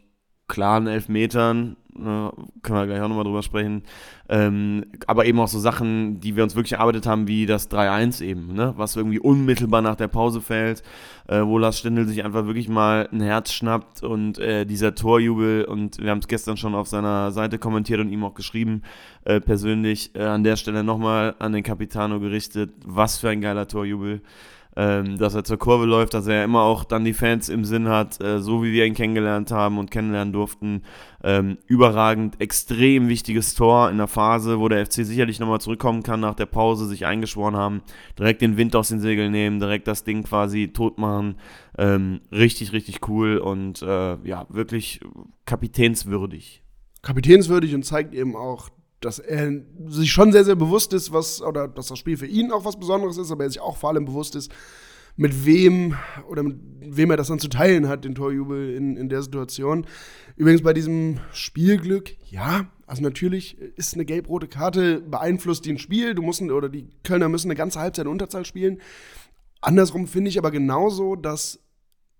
klaren Elfmetern, äh, können wir gleich auch nochmal drüber sprechen, ähm, aber eben auch so Sachen, die wir uns wirklich erarbeitet haben, wie das 3-1 eben, ne? was irgendwie unmittelbar nach der Pause fällt, äh, wo Lars Stindl sich einfach wirklich mal ein Herz schnappt und äh, dieser Torjubel, und wir haben es gestern schon auf seiner Seite kommentiert und ihm auch geschrieben, äh, persönlich, äh, an der Stelle nochmal an den Capitano gerichtet, was für ein geiler Torjubel ähm, dass er zur Kurve läuft, dass er immer auch dann die Fans im Sinn hat, äh, so wie wir ihn kennengelernt haben und kennenlernen durften. Ähm, überragend, extrem wichtiges Tor in der Phase, wo der FC sicherlich nochmal zurückkommen kann nach der Pause, sich eingeschworen haben, direkt den Wind aus den Segeln nehmen, direkt das Ding quasi tot machen. Ähm, richtig, richtig cool und äh, ja, wirklich kapitänswürdig. Kapitänswürdig und zeigt eben auch, dass er sich schon sehr, sehr bewusst ist, was, oder dass das Spiel für ihn auch was Besonderes ist, aber er sich auch vor allem bewusst ist, mit wem oder mit wem er das dann zu teilen hat, den Torjubel in, in der Situation. Übrigens bei diesem Spielglück, ja, also natürlich ist eine gelb-rote Karte beeinflusst den Spiel. Du musst, oder die Kölner müssen eine ganze Halbzeit in Unterzahl spielen. Andersrum finde ich aber genauso, dass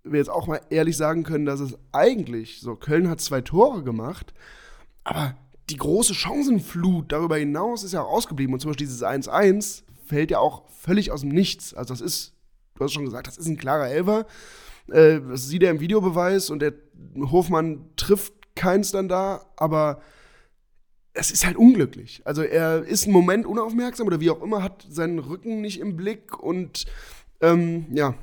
wir jetzt auch mal ehrlich sagen können, dass es eigentlich so, Köln hat zwei Tore gemacht, aber die große Chancenflut darüber hinaus ist ja auch ausgeblieben. Und zum Beispiel dieses 1-1 fällt ja auch völlig aus dem Nichts. Also das ist, du hast schon gesagt, das ist ein klarer Elfer. Äh, das sieht er im Videobeweis und der Hofmann trifft keins dann da, aber es ist halt unglücklich. Also er ist einen Moment unaufmerksam oder wie auch immer, hat seinen Rücken nicht im Blick und ähm, ja,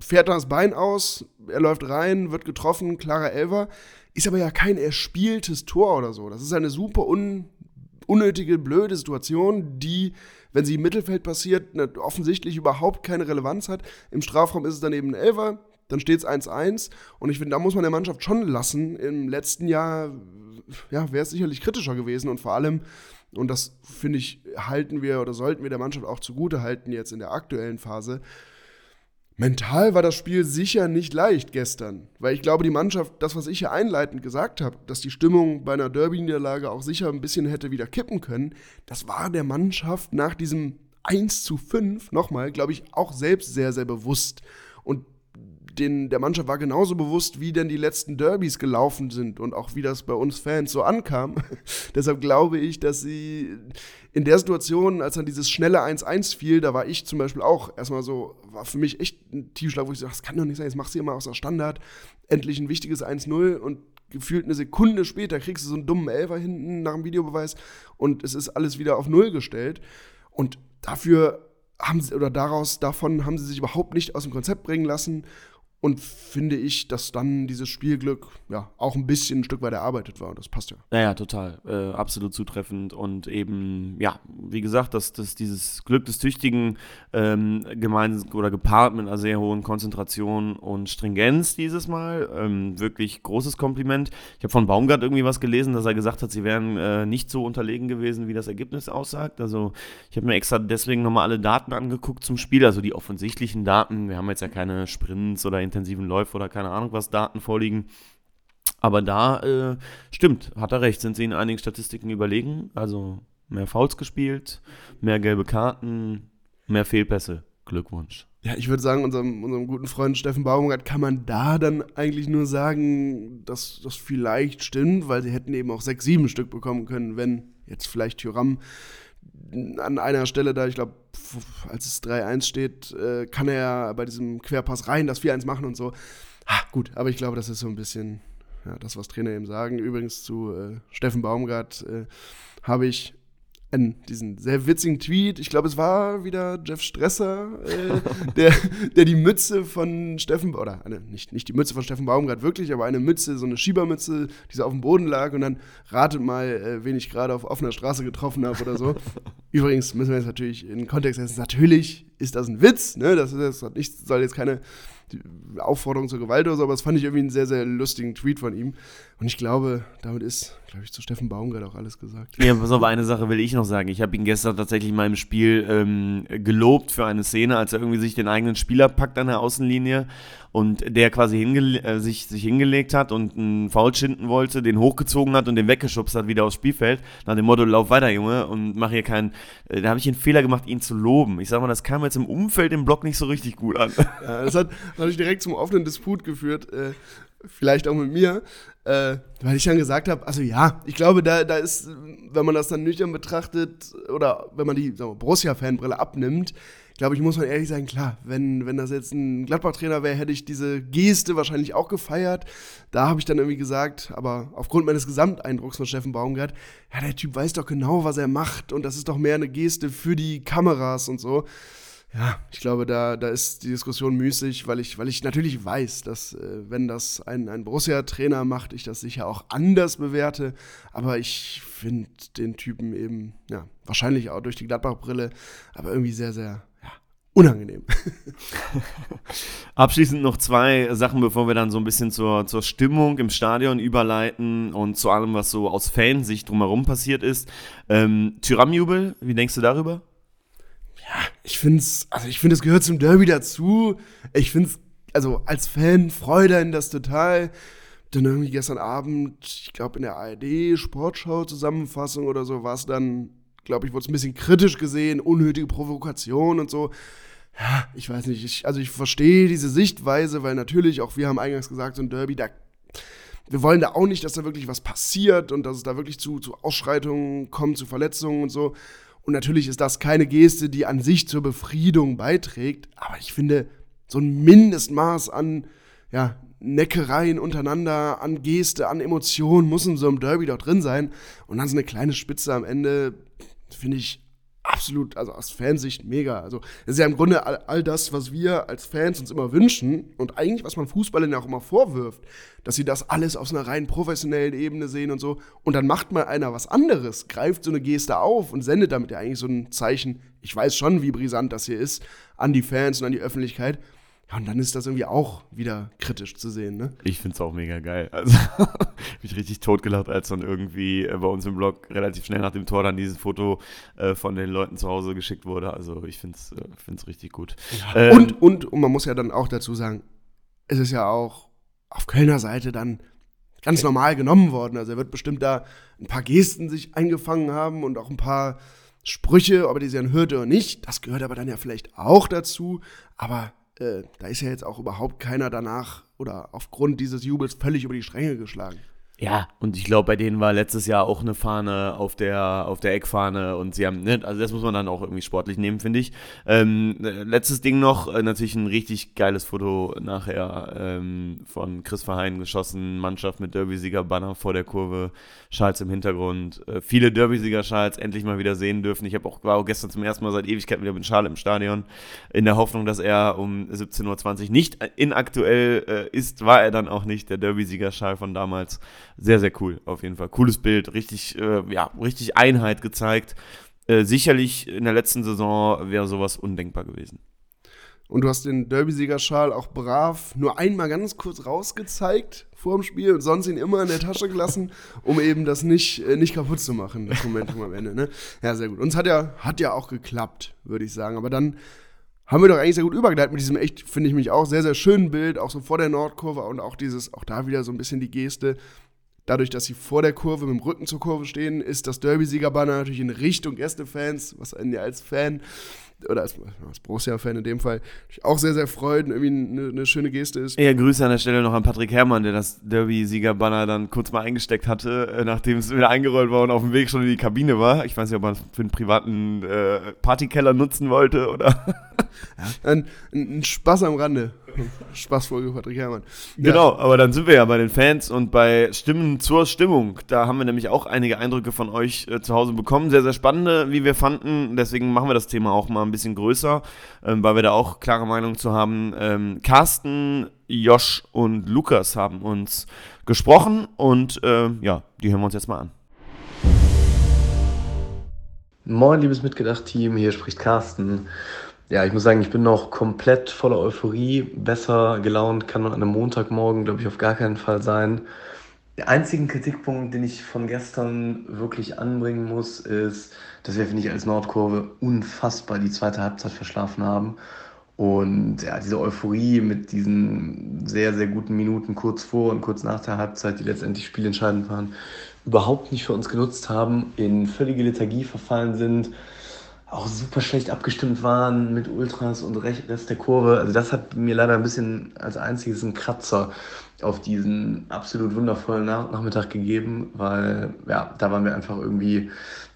fährt das Bein aus, er läuft rein, wird getroffen, klarer Elfer. Ist aber ja kein erspieltes Tor oder so. Das ist eine super un unnötige, blöde Situation, die, wenn sie im Mittelfeld passiert, ne, offensichtlich überhaupt keine Relevanz hat. Im Strafraum ist es dann eben ein Elfer, dann steht es 1-1. Und ich finde, da muss man der Mannschaft schon lassen. Im letzten Jahr ja, wäre es sicherlich kritischer gewesen und vor allem, und das finde ich, halten wir oder sollten wir der Mannschaft auch zugute halten jetzt in der aktuellen Phase, Mental war das Spiel sicher nicht leicht gestern, weil ich glaube, die Mannschaft, das, was ich hier einleitend gesagt habe, dass die Stimmung bei einer Derby-Niederlage auch sicher ein bisschen hätte wieder kippen können, das war der Mannschaft nach diesem 1 zu 5, nochmal, glaube ich, auch selbst sehr, sehr bewusst. Und den, der Mannschaft war genauso bewusst, wie denn die letzten Derbys gelaufen sind und auch wie das bei uns Fans so ankam. Deshalb glaube ich, dass sie in der Situation, als dann dieses schnelle 1-1 fiel, da war ich zum Beispiel auch erstmal so, war für mich echt ein Tiefschlag, wo ich so, das kann doch nicht sein, jetzt machst du immer aus der Standard endlich ein wichtiges 1-0 und gefühlt eine Sekunde später kriegst du so einen dummen Elfer hinten nach dem Videobeweis und es ist alles wieder auf Null gestellt. Und dafür haben sie, oder daraus, davon haben sie sich überhaupt nicht aus dem Konzept bringen lassen und finde ich, dass dann dieses Spielglück ja auch ein bisschen ein Stück weit erarbeitet war. Und das passt ja. Naja, total. Äh, absolut zutreffend. Und eben, ja, wie gesagt, dass, dass dieses Glück des Tüchtigen ähm, gemeinsam oder gepaart mit einer sehr hohen Konzentration und Stringenz dieses Mal. Ähm, wirklich großes Kompliment. Ich habe von Baumgart irgendwie was gelesen, dass er gesagt hat, sie wären äh, nicht so unterlegen gewesen, wie das Ergebnis aussagt. Also ich habe mir extra deswegen nochmal alle Daten angeguckt zum Spiel, also die offensichtlichen Daten. Wir haben jetzt ja keine Sprints oder intensiven Läufe oder keine Ahnung was Daten vorliegen. Aber da äh, stimmt, hat er recht, sind sie in einigen Statistiken überlegen. Also mehr Fouls gespielt, mehr gelbe Karten, mehr Fehlpässe. Glückwunsch. Ja, ich würde sagen, unserem, unserem guten Freund Steffen Baumgart kann man da dann eigentlich nur sagen, dass das vielleicht stimmt, weil sie hätten eben auch sechs, sieben Stück bekommen können, wenn jetzt vielleicht Thuram an einer Stelle da, ich glaube, als es 3-1 steht, äh, kann er bei diesem Querpass rein das 4-1 machen und so. Ha, gut, aber ich glaube, das ist so ein bisschen ja, das, was Trainer eben sagen. Übrigens zu äh, Steffen Baumgart äh, habe ich einen, diesen sehr witzigen Tweet. Ich glaube, es war wieder Jeff Stresser, äh, der, der die Mütze von Steffen, oder eine, nicht, nicht die Mütze von Steffen Baumgart wirklich, aber eine Mütze, so eine Schiebermütze, die so auf dem Boden lag und dann ratet mal, äh, wen ich gerade auf offener Straße getroffen habe oder so. Übrigens müssen wir jetzt natürlich in den Kontext setzen, natürlich ist das ein Witz, ne? das, ist, das nicht, soll jetzt keine Aufforderung zur Gewalt oder so, aber das fand ich irgendwie einen sehr, sehr lustigen Tweet von ihm. Und ich glaube, damit ist, glaube ich, zu Steffen Baumgart auch alles gesagt. Ja, pass auf, eine Sache will ich noch sagen. Ich habe ihn gestern tatsächlich in meinem Spiel ähm, gelobt für eine Szene, als er irgendwie sich den eigenen Spieler packt an der Außenlinie und der quasi hingele äh, sich, sich hingelegt hat und einen Foul schinden wollte, den hochgezogen hat und den weggeschubst hat wieder aufs Spielfeld, nach dem Motto, lauf weiter, Junge, und mach hier keinen, äh, da habe ich den Fehler gemacht, ihn zu loben. Ich sag mal, das kam jetzt im Umfeld im Block nicht so richtig gut an. Ja, das hat natürlich direkt zum offenen Disput geführt, äh, vielleicht auch mit mir, äh, weil ich dann gesagt habe, also ja, ich glaube, da, da ist, wenn man das dann nüchtern betrachtet oder wenn man die Borussia-Fanbrille abnimmt, glaube ich, muss man ehrlich sagen, klar, wenn, wenn das jetzt ein Gladbach-Trainer wäre, hätte ich diese Geste wahrscheinlich auch gefeiert. Da habe ich dann irgendwie gesagt, aber aufgrund meines Gesamteindrucks von Steffen Baumgart, ja, der Typ weiß doch genau, was er macht und das ist doch mehr eine Geste für die Kameras und so. Ja, ich glaube, da, da ist die Diskussion müßig, weil ich, weil ich natürlich weiß, dass, äh, wenn das ein, ein Borussia-Trainer macht, ich das sicher auch anders bewerte. Aber ich finde den Typen eben, ja, wahrscheinlich auch durch die Gladbach-Brille, aber irgendwie sehr, sehr unangenehm. Abschließend noch zwei Sachen, bevor wir dann so ein bisschen zur, zur Stimmung im Stadion überleiten und zu allem, was so aus Fansicht drumherum passiert ist. Ähm, Tyram-Jubel, wie denkst du darüber? Ja, ich finde es, also ich finde, es gehört zum Derby dazu. Ich finde es, also als Fan freut einen das total. Dann irgendwie gestern Abend, ich glaube in der ARD-Sportschau-Zusammenfassung oder so, war es dann, glaube ich, wurde es ein bisschen kritisch gesehen, unnötige Provokation und so ja, ich weiß nicht, ich, also ich verstehe diese Sichtweise, weil natürlich, auch wir haben eingangs gesagt, so ein Derby, da, wir wollen da auch nicht, dass da wirklich was passiert und dass es da wirklich zu, zu Ausschreitungen kommt, zu Verletzungen und so. Und natürlich ist das keine Geste, die an sich zur Befriedung beiträgt, aber ich finde, so ein Mindestmaß an ja, Neckereien untereinander, an Geste, an Emotionen muss in so einem Derby doch drin sein. Und dann so eine kleine Spitze am Ende, finde ich absolut, also aus Fansicht mega. Also, das ist ja im Grunde all, all, das, was wir als Fans uns immer wünschen und eigentlich, was man Fußballern ja auch immer vorwirft, dass sie das alles aus einer rein professionellen Ebene sehen und so. Und dann macht mal einer was anderes, greift so eine Geste auf und sendet damit ja eigentlich so ein Zeichen. Ich weiß schon, wie brisant das hier ist, an die Fans und an die Öffentlichkeit. Ja, und dann ist das irgendwie auch wieder kritisch zu sehen, ne? Ich find's auch mega geil. Also, hab ich richtig totgelacht, als dann irgendwie äh, bei uns im Blog relativ schnell nach dem Tor dann dieses Foto äh, von den Leuten zu Hause geschickt wurde. Also, ich find's, äh, find's richtig gut. Ja. Ähm, und, und, und man muss ja dann auch dazu sagen, es ist ja auch auf Kölner Seite dann ganz normal genommen worden. Also, er wird bestimmt da ein paar Gesten sich eingefangen haben und auch ein paar Sprüche, ob er die dann hörte oder nicht. Das gehört aber dann ja vielleicht auch dazu. Aber äh, da ist ja jetzt auch überhaupt keiner danach oder aufgrund dieses Jubels völlig über die Stränge geschlagen. Ja, und ich glaube, bei denen war letztes Jahr auch eine Fahne auf der, auf der Eckfahne und sie haben, ne, also das muss man dann auch irgendwie sportlich nehmen, finde ich. Ähm, letztes Ding noch, äh, natürlich ein richtig geiles Foto nachher ähm, von Chris Verheyen geschossen, Mannschaft mit Derby-Sieger-Banner vor der Kurve, Schals im Hintergrund, äh, viele Derby-Sieger-Schals endlich mal wieder sehen dürfen. Ich habe auch, war auch gestern zum ersten Mal seit Ewigkeiten wieder mit Schal im Stadion, in der Hoffnung, dass er um 17.20 Uhr nicht inaktuell äh, ist, war er dann auch nicht, der Derby-Sieger-Schal von damals sehr, sehr cool, auf jeden Fall. Cooles Bild, richtig, äh, ja, richtig Einheit gezeigt. Äh, sicherlich in der letzten Saison wäre sowas undenkbar gewesen. Und du hast den Derby-Siegerschal auch brav nur einmal ganz kurz rausgezeigt vor dem Spiel und sonst ihn immer in der Tasche gelassen, um eben das nicht, äh, nicht kaputt zu machen, das Momentum am Ende. Ne? Ja, sehr gut. Uns hat ja, hat ja auch geklappt, würde ich sagen. Aber dann haben wir doch eigentlich sehr gut übergeleitet mit diesem echt, finde ich mich auch, sehr, sehr schönen Bild, auch so vor der Nordkurve und auch dieses, auch da wieder so ein bisschen die Geste Dadurch, dass sie vor der Kurve mit dem Rücken zur Kurve stehen, ist das Derby-Siegerbanner natürlich in Richtung Gästefans, was einen ja als Fan oder als, als Borussia-Fan in dem Fall auch sehr, sehr freut und irgendwie eine, eine, schöne Geste ist. Ja, Grüße an der Stelle noch an Patrick Herrmann, der das Derby-Sieger-Banner dann kurz mal eingesteckt hatte, äh, nachdem es wieder eingerollt war und auf dem Weg schon in die Kabine war. Ich weiß nicht, ob man es für einen privaten äh, Partykeller nutzen wollte oder. ja, ein, ein Spaß am Rande. Spaßfolge Patrick Herrmann. Genau, ja. aber dann sind wir ja bei den Fans und bei Stimmen zur Stimmung. Da haben wir nämlich auch einige Eindrücke von euch äh, zu Hause bekommen. Sehr, sehr spannende, wie wir fanden. Deswegen machen wir das Thema auch mal ein bisschen größer, ähm, weil wir da auch klare Meinung zu haben. Ähm, Carsten, Josh und Lukas haben uns gesprochen und äh, ja, die hören wir uns jetzt mal an. Moin, liebes Mitgedacht-Team, hier spricht Carsten. Ja, ich muss sagen, ich bin noch komplett voller Euphorie. Besser gelaunt kann man an einem Montagmorgen, glaube ich, auf gar keinen Fall sein. Der einzige Kritikpunkt, den ich von gestern wirklich anbringen muss, ist, dass wir, finde ich, als Nordkurve unfassbar die zweite Halbzeit verschlafen haben. Und ja, diese Euphorie mit diesen sehr, sehr guten Minuten kurz vor und kurz nach der Halbzeit, die letztendlich spielentscheidend waren, überhaupt nicht für uns genutzt haben, in völlige Lethargie verfallen sind, auch super schlecht abgestimmt waren mit Ultras und Rest der Kurve. Also das hat mir leider ein bisschen als einziges einen Kratzer auf diesen absolut wundervollen Nachmittag gegeben, weil ja, da waren wir einfach irgendwie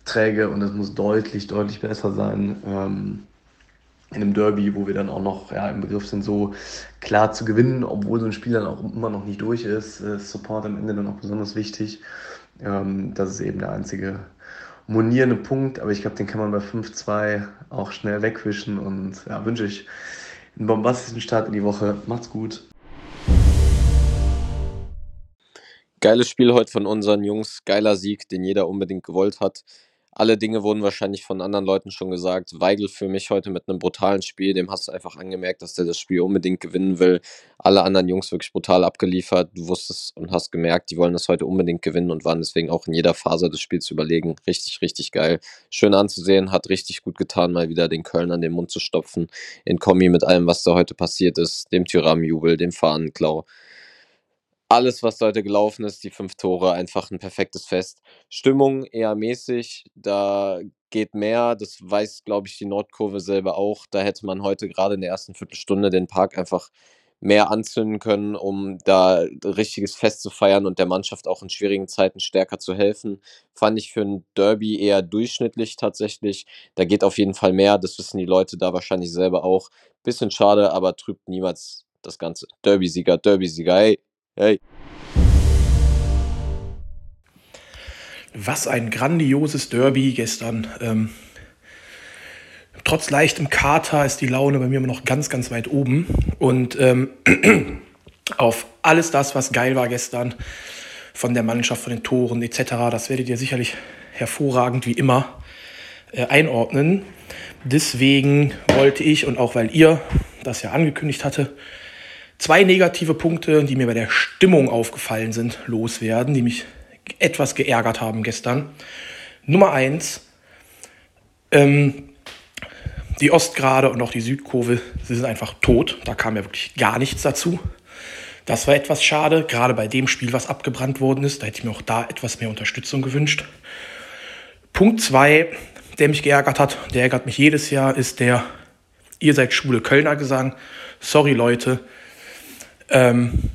träge und das muss deutlich, deutlich besser sein. Ähm, in einem Derby, wo wir dann auch noch ja, im Begriff sind, so klar zu gewinnen, obwohl so ein Spiel dann auch immer noch nicht durch ist. Äh, Support am Ende dann auch besonders wichtig. Ähm, das ist eben der einzige monierende Punkt, aber ich glaube, den kann man bei 5-2 auch schnell wegwischen und ja, wünsche ich einen bombastischen Start in die Woche. Macht's gut. Geiles Spiel heute von unseren Jungs, geiler Sieg, den jeder unbedingt gewollt hat. Alle Dinge wurden wahrscheinlich von anderen Leuten schon gesagt. Weigel für mich heute mit einem brutalen Spiel, dem hast du einfach angemerkt, dass der das Spiel unbedingt gewinnen will. Alle anderen Jungs wirklich brutal abgeliefert. Du wusstest und hast gemerkt, die wollen das heute unbedingt gewinnen und waren deswegen auch in jeder Phase des Spiels überlegen. Richtig, richtig geil. Schön anzusehen, hat richtig gut getan, mal wieder den Köln an den Mund zu stopfen. In Kombi mit allem, was da heute passiert ist, dem Tyram-Jubel, dem Fahnenklau alles, was heute gelaufen ist, die fünf Tore, einfach ein perfektes Fest. Stimmung eher mäßig, da geht mehr. Das weiß, glaube ich, die Nordkurve selber auch. Da hätte man heute gerade in der ersten Viertelstunde den Park einfach mehr anzünden können, um da richtiges Fest zu feiern und der Mannschaft auch in schwierigen Zeiten stärker zu helfen. Fand ich für ein Derby eher durchschnittlich tatsächlich. Da geht auf jeden Fall mehr. Das wissen die Leute da wahrscheinlich selber auch. Bisschen schade, aber trübt niemals das Ganze. Derby-Sieger, Derby-Sieger, hey, hey. Was ein grandioses Derby gestern. Ähm, trotz leichtem Kater ist die Laune bei mir immer noch ganz, ganz weit oben. Und ähm, auf alles das, was geil war gestern, von der Mannschaft, von den Toren etc., das werdet ihr sicherlich hervorragend wie immer äh, einordnen. Deswegen wollte ich und auch weil ihr das ja angekündigt hatte, zwei negative Punkte, die mir bei der Stimmung aufgefallen sind, loswerden, die mich etwas geärgert haben gestern. Nummer eins, ähm, die Ostgrade und auch die Südkurve, sie sind einfach tot. Da kam ja wirklich gar nichts dazu. Das war etwas schade, gerade bei dem Spiel, was abgebrannt worden ist. Da hätte ich mir auch da etwas mehr Unterstützung gewünscht. Punkt zwei, der mich geärgert hat, der ärgert mich jedes Jahr, ist der, ihr seid schwule Kölner Gesang. Sorry Leute, ähm,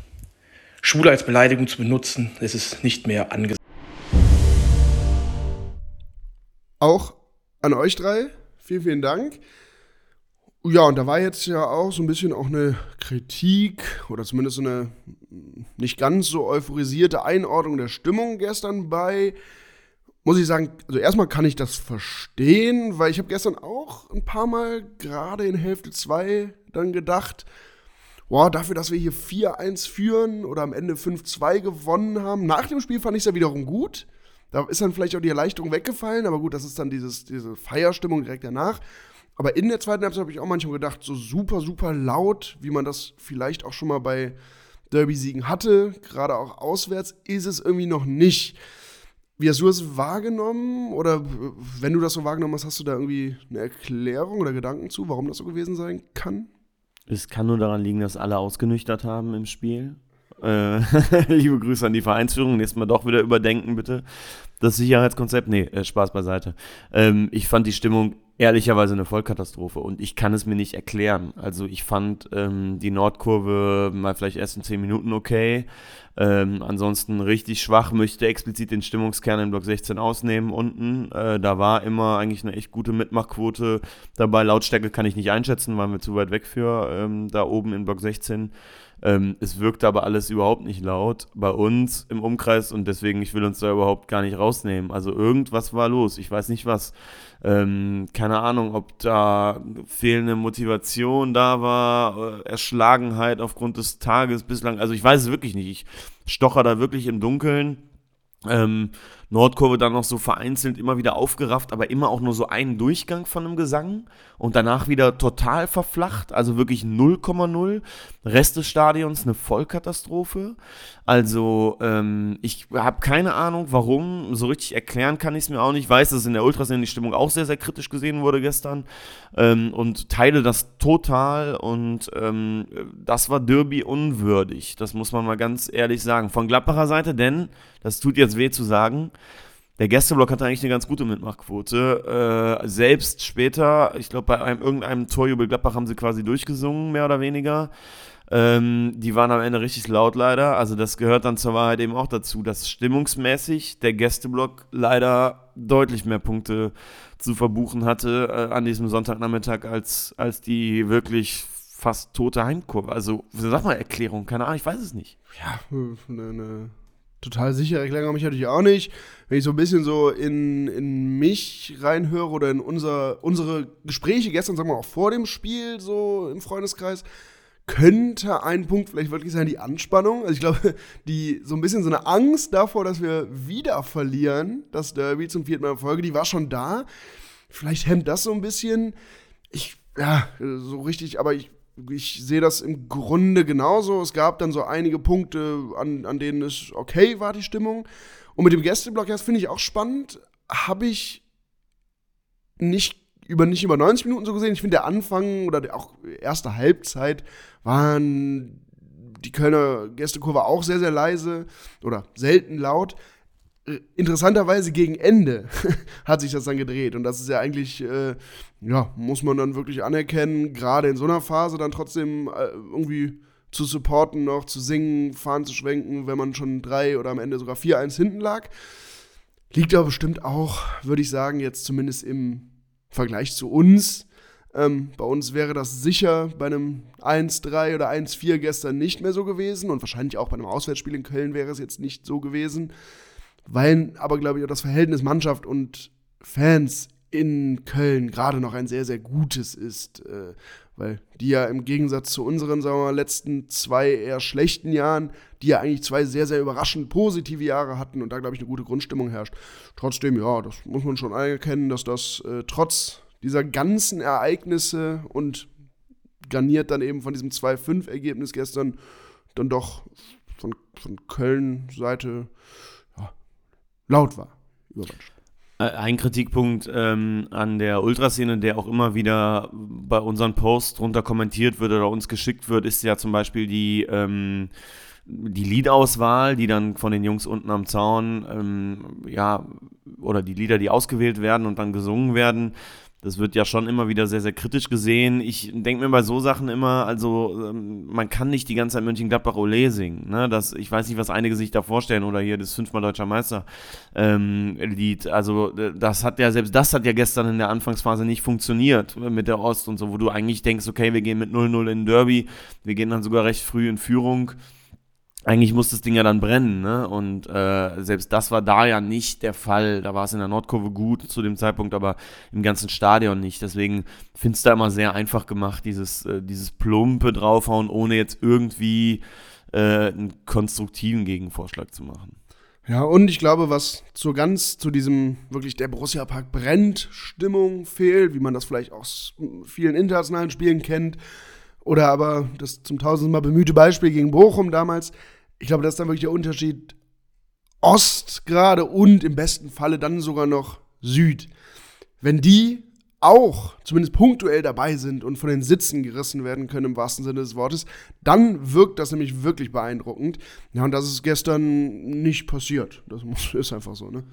Schwule als Beleidigung zu benutzen, ist es nicht mehr angesagt. Auch an euch drei, vielen, vielen Dank. Ja, und da war jetzt ja auch so ein bisschen auch eine Kritik oder zumindest eine nicht ganz so euphorisierte Einordnung der Stimmung gestern bei. Muss ich sagen, also erstmal kann ich das verstehen, weil ich habe gestern auch ein paar Mal gerade in Hälfte 2 dann gedacht, wow, dafür, dass wir hier 4-1 führen oder am Ende 5-2 gewonnen haben. Nach dem Spiel fand ich es ja wiederum gut. Da ist dann vielleicht auch die Erleichterung weggefallen, aber gut, das ist dann dieses, diese Feierstimmung direkt danach. Aber in der zweiten Halbzeit habe ich auch manchmal gedacht, so super, super laut, wie man das vielleicht auch schon mal bei Derby-Siegen hatte, gerade auch auswärts, ist es irgendwie noch nicht. Wie hast du es wahrgenommen? Oder wenn du das so wahrgenommen hast, hast du da irgendwie eine Erklärung oder Gedanken zu, warum das so gewesen sein kann? Es kann nur daran liegen, dass alle ausgenüchtert haben im Spiel. Äh, liebe Grüße an die Vereinsführung. Nächstes Mal doch wieder überdenken, bitte. Das Sicherheitskonzept, nee, äh, Spaß beiseite. Ähm, ich fand die Stimmung ehrlicherweise eine Vollkatastrophe und ich kann es mir nicht erklären. Also ich fand ähm, die Nordkurve mal vielleicht erst in 10 Minuten okay. Ähm, ansonsten richtig schwach, möchte explizit den Stimmungskern in Block 16 ausnehmen unten. Äh, da war immer eigentlich eine echt gute Mitmachquote dabei. Lautstärke kann ich nicht einschätzen, waren wir zu weit weg für ähm, da oben in Block 16. Ähm, es wirkte aber alles überhaupt nicht laut bei uns im Umkreis und deswegen, ich will uns da überhaupt gar nicht rausnehmen. Also irgendwas war los, ich weiß nicht was. Ähm, keine Ahnung, ob da fehlende Motivation da war, äh, Erschlagenheit aufgrund des Tages bislang. Also ich weiß es wirklich nicht. Ich stocher da wirklich im Dunkeln. Ähm, Nordkurve dann noch so vereinzelt immer wieder aufgerafft, aber immer auch nur so einen Durchgang von einem Gesang und danach wieder total verflacht, also wirklich 0,0. Rest des Stadions eine Vollkatastrophe. Also ähm, ich habe keine Ahnung, warum. So richtig erklären kann ich es mir auch nicht. Ich weiß, dass in der Ultrasin die Stimmung auch sehr, sehr kritisch gesehen wurde gestern ähm, und teile das total und ähm, das war Derby unwürdig. Das muss man mal ganz ehrlich sagen. Von Gladbacher Seite, denn, das tut jetzt weh zu sagen, der Gästeblock hatte eigentlich eine ganz gute Mitmachquote. Äh, selbst später, ich glaube, bei einem, irgendeinem Torjubel Gladbach haben sie quasi durchgesungen, mehr oder weniger. Ähm, die waren am Ende richtig laut leider. Also das gehört dann zur Wahrheit eben auch dazu, dass stimmungsmäßig der Gästeblock leider deutlich mehr Punkte zu verbuchen hatte äh, an diesem Sonntagnachmittag als, als die wirklich fast tote Heimkurve. Also, sag mal Erklärung, keine Ahnung, ich weiß es nicht. Ja, eine, eine total sichere Erklärung habe ich natürlich auch nicht. Wenn ich so ein bisschen so in, in mich reinhöre oder in unser, unsere Gespräche gestern, sagen wir auch vor dem Spiel, so im Freundeskreis, könnte ein Punkt vielleicht wirklich sein, die Anspannung. Also ich glaube, die so ein bisschen so eine Angst davor, dass wir wieder verlieren, das Derby zum vierten Mal in Folge, die war schon da. Vielleicht hemmt das so ein bisschen. Ich, ja, so richtig, aber ich ich sehe das im Grunde genauso. Es gab dann so einige Punkte, an, an denen es okay war, die Stimmung. Und mit dem Gästeblock, das finde ich auch spannend, habe ich nicht über, nicht über 90 Minuten so gesehen. Ich finde, der Anfang oder auch erste Halbzeit waren die Kölner Gästekurve auch sehr, sehr leise oder selten laut. Äh, interessanterweise gegen Ende hat sich das dann gedreht. Und das ist ja eigentlich, äh, ja, muss man dann wirklich anerkennen, gerade in so einer Phase dann trotzdem äh, irgendwie zu supporten, noch zu singen, fahren zu schwenken, wenn man schon drei oder am Ende sogar vier eins hinten lag. Liegt aber bestimmt auch, würde ich sagen, jetzt zumindest im Vergleich zu uns. Ähm, bei uns wäre das sicher bei einem 1-3 oder 1-4 gestern nicht mehr so gewesen und wahrscheinlich auch bei einem Auswärtsspiel in Köln wäre es jetzt nicht so gewesen, weil aber, glaube ich, auch das Verhältnis Mannschaft und Fans in Köln gerade noch ein sehr, sehr gutes ist. Äh, weil die ja im Gegensatz zu unseren, sagen wir mal, letzten zwei eher schlechten Jahren, die ja eigentlich zwei sehr, sehr überraschend positive Jahre hatten und da, glaube ich, eine gute Grundstimmung herrscht. Trotzdem, ja, das muss man schon anerkennen, dass das äh, trotz dieser ganzen Ereignisse und garniert dann eben von diesem 2-5-Ergebnis gestern dann doch von, von Köln-Seite laut war. Überraschend. Äh, ein Kritikpunkt ähm, an der Ultraszene, der auch immer wieder bei unseren Posts drunter kommentiert wird oder uns geschickt wird, ist ja zum Beispiel die, ähm, die Liedauswahl, die dann von den Jungs unten am Zaun, ähm, ja, oder die Lieder, die ausgewählt werden und dann gesungen werden. Das wird ja schon immer wieder sehr, sehr kritisch gesehen. Ich denke mir bei so Sachen immer, also ähm, man kann nicht die ganze Zeit Mönchengladbach Ole singen. Ne? Das, ich weiß nicht, was einige sich da vorstellen oder hier das fünfmal deutscher Meister ähm. Also das hat ja, selbst das hat ja gestern in der Anfangsphase nicht funktioniert mit der Ost und so, wo du eigentlich denkst, okay, wir gehen mit 0-0 in Derby, wir gehen dann sogar recht früh in Führung eigentlich muss das Ding ja dann brennen, ne? Und äh, selbst das war da ja nicht der Fall. Da war es in der Nordkurve gut zu dem Zeitpunkt, aber im ganzen Stadion nicht. Deswegen finde ich da immer sehr einfach gemacht, dieses, äh, dieses plumpe draufhauen, ohne jetzt irgendwie äh, einen konstruktiven Gegenvorschlag zu machen. Ja, und ich glaube, was so ganz zu diesem wirklich der Borussia Park brennt Stimmung fehlt, wie man das vielleicht aus vielen internationalen Spielen kennt, oder aber das zum tausendsten Mal bemühte Beispiel gegen Bochum damals, ich glaube, das ist dann wirklich der Unterschied Ost gerade und im besten Falle dann sogar noch Süd. Wenn die auch zumindest punktuell dabei sind und von den Sitzen gerissen werden können im wahrsten Sinne des Wortes, dann wirkt das nämlich wirklich beeindruckend. Ja, und das ist gestern nicht passiert. Das ist einfach so, ne?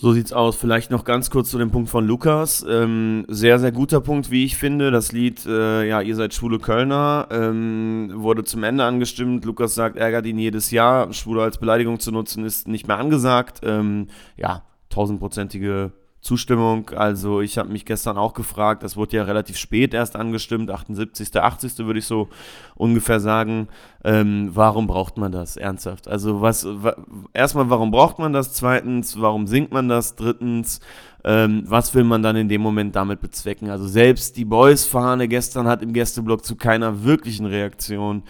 So sieht's aus. Vielleicht noch ganz kurz zu dem Punkt von Lukas. Ähm, sehr, sehr guter Punkt, wie ich finde. Das Lied, äh, ja, ihr seid schwule Kölner, ähm, wurde zum Ende angestimmt. Lukas sagt, ärgert ihn jedes Jahr. Schwule als Beleidigung zu nutzen ist nicht mehr angesagt. Ähm, ja, tausendprozentige Zustimmung. Also ich habe mich gestern auch gefragt, das wurde ja relativ spät erst angestimmt, 78., 80. würde ich so ungefähr sagen. Ähm, warum braucht man das ernsthaft? Also was, wa erstmal, warum braucht man das? Zweitens, warum singt man das? Drittens, ähm, was will man dann in dem Moment damit bezwecken? Also selbst die Boys-Fahne gestern hat im Gästeblock zu keiner wirklichen Reaktion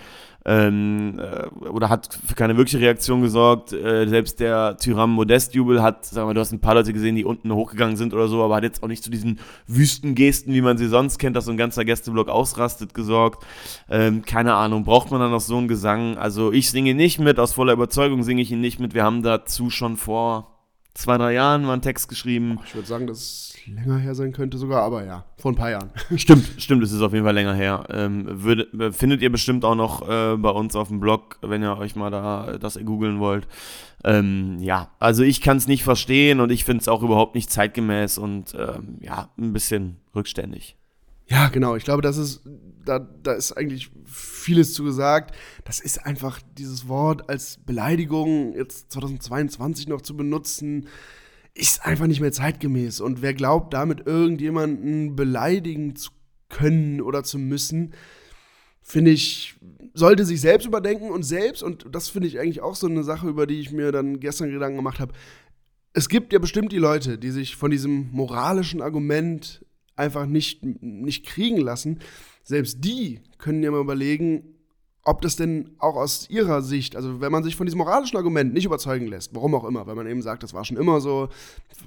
ähm, äh, oder hat für keine wirkliche Reaktion gesorgt. Äh, selbst der Tyram Modest-Jubel hat, sagen wir, du hast ein paar Leute gesehen, die unten hochgegangen sind oder so, aber hat jetzt auch nicht zu diesen Wüstengesten, wie man sie sonst kennt, dass so ein ganzer Gästeblock ausrastet, gesorgt. Ähm, keine Ahnung, braucht man dann noch so einen Gesang? Also ich singe nicht mit, aus voller Überzeugung singe ich ihn nicht mit. Wir haben dazu schon vor zwei, drei Jahren mal einen Text geschrieben. Ich würde sagen, das länger her sein könnte sogar, aber ja, vor ein paar Jahren. Stimmt, stimmt, es ist auf jeden Fall länger her. Ähm, würde, findet ihr bestimmt auch noch äh, bei uns auf dem Blog, wenn ihr euch mal da das googeln wollt. Ähm, ja, also ich kann es nicht verstehen und ich finde es auch überhaupt nicht zeitgemäß und ähm, ja, ein bisschen rückständig. Ja, genau. Ich glaube, das ist, da, da ist eigentlich vieles zu gesagt. Das ist einfach dieses Wort als Beleidigung jetzt 2022 noch zu benutzen ist einfach nicht mehr zeitgemäß. Und wer glaubt, damit irgendjemanden beleidigen zu können oder zu müssen, finde ich, sollte sich selbst überdenken und selbst, und das finde ich eigentlich auch so eine Sache, über die ich mir dann gestern Gedanken gemacht habe. Es gibt ja bestimmt die Leute, die sich von diesem moralischen Argument einfach nicht, nicht kriegen lassen. Selbst die können ja mal überlegen, ob das denn auch aus ihrer Sicht, also wenn man sich von diesem moralischen Argument nicht überzeugen lässt, warum auch immer, weil man eben sagt, das war schon immer so,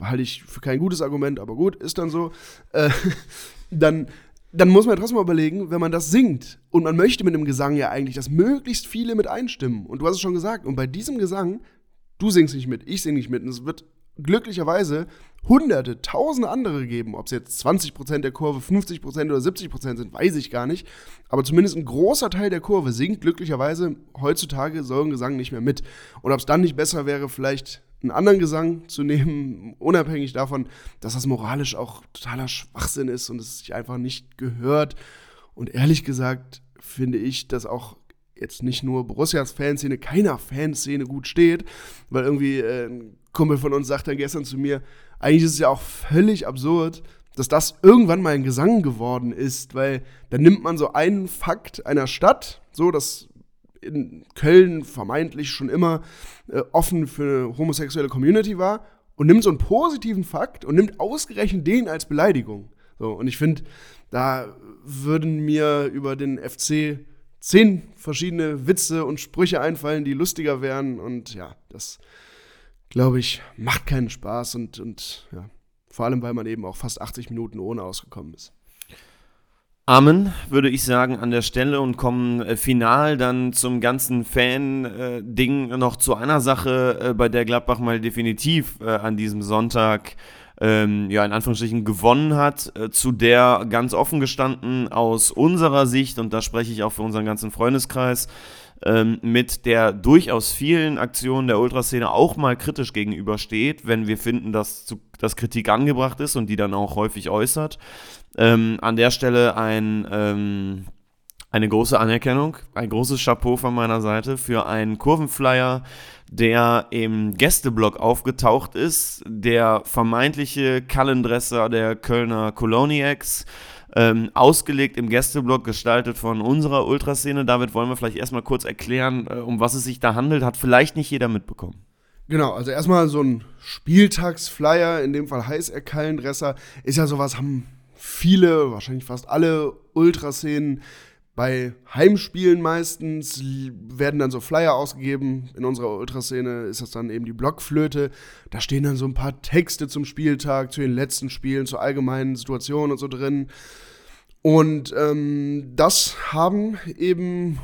halte ich für kein gutes Argument, aber gut, ist dann so, äh, dann, dann muss man ja trotzdem mal überlegen, wenn man das singt und man möchte mit dem Gesang ja eigentlich, dass möglichst viele mit einstimmen. Und du hast es schon gesagt, und bei diesem Gesang, du singst nicht mit, ich sing nicht mit, und es wird glücklicherweise hunderte, tausende andere geben. Ob es jetzt 20% der Kurve, 50% oder 70% sind, weiß ich gar nicht. Aber zumindest ein großer Teil der Kurve singt glücklicherweise heutzutage so ein Gesang nicht mehr mit. Und ob es dann nicht besser wäre, vielleicht einen anderen Gesang zu nehmen, unabhängig davon, dass das moralisch auch totaler Schwachsinn ist und es sich einfach nicht gehört. Und ehrlich gesagt finde ich, dass auch jetzt nicht nur Borussias Fanszene, keiner Fanszene gut steht, weil irgendwie äh, ein Kumpel von uns sagt dann gestern zu mir, eigentlich ist es ja auch völlig absurd, dass das irgendwann mal ein Gesang geworden ist, weil dann nimmt man so einen Fakt einer Stadt, so dass in Köln vermeintlich schon immer äh, offen für eine homosexuelle Community war und nimmt so einen positiven Fakt und nimmt ausgerechnet den als Beleidigung. So, und ich finde, da würden mir über den FC zehn verschiedene Witze und Sprüche einfallen, die lustiger wären. Und ja, das, glaube ich, macht keinen Spaß und, und ja, vor allem, weil man eben auch fast 80 Minuten ohne ausgekommen ist. Amen, würde ich sagen, an der Stelle und kommen äh, final dann zum ganzen Fan-Ding noch zu einer Sache, äh, bei der Gladbach mal definitiv äh, an diesem Sonntag ähm, ja, in Anführungsstrichen gewonnen hat, äh, zu der ganz offen gestanden aus unserer Sicht, und da spreche ich auch für unseren ganzen Freundeskreis, ähm, mit der durchaus vielen Aktionen der Ultraszene auch mal kritisch gegenübersteht, wenn wir finden, dass, zu, dass Kritik angebracht ist und die dann auch häufig äußert. Ähm, an der Stelle ein, ähm, eine große Anerkennung, ein großes Chapeau von meiner Seite für einen Kurvenflyer, der im Gästeblock aufgetaucht ist, der vermeintliche Kallendresser der Kölner Coloniacs, ähm, ausgelegt im Gästeblock, gestaltet von unserer Ultraszene. David, wollen wir vielleicht erstmal kurz erklären, äh, um was es sich da handelt, hat vielleicht nicht jeder mitbekommen. Genau, also erstmal so ein Spieltagsflyer, in dem Fall heißt er Kallendresser, ist ja sowas, haben viele, wahrscheinlich fast alle Ultraszenen bei Heimspielen meistens werden dann so Flyer ausgegeben. In unserer Ultraszene ist das dann eben die Blockflöte. Da stehen dann so ein paar Texte zum Spieltag, zu den letzten Spielen, zur allgemeinen Situation und so drin. Und ähm, das haben eben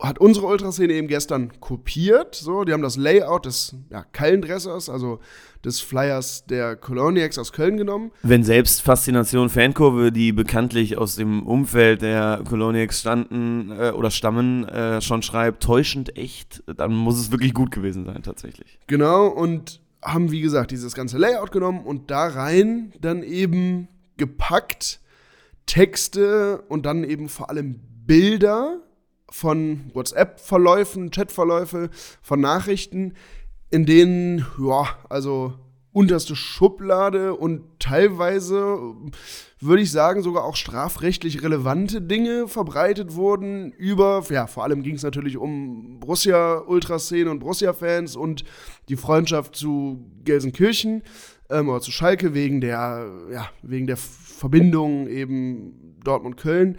hat unsere Ultraszene eben gestern kopiert. So, die haben das Layout des ja, Kallendressers, also des Flyers der Coloniacs aus Köln genommen. Wenn selbst Faszination Fankurve, die bekanntlich aus dem Umfeld der Coloniacs standen äh, oder stammen, äh, schon schreibt, täuschend echt, dann muss es wirklich gut gewesen sein, tatsächlich. Genau, und haben, wie gesagt, dieses ganze Layout genommen und da rein dann eben gepackt Texte und dann eben vor allem Bilder von WhatsApp-Verläufen, Chat-Verläufe, von Nachrichten, in denen, ja, also unterste Schublade und teilweise, würde ich sagen, sogar auch strafrechtlich relevante Dinge verbreitet wurden über, ja, vor allem ging es natürlich um Borussia-Ultraszene und Borussia-Fans und die Freundschaft zu Gelsenkirchen ähm, oder zu Schalke wegen der, ja, wegen der Verbindung eben Dortmund-Köln.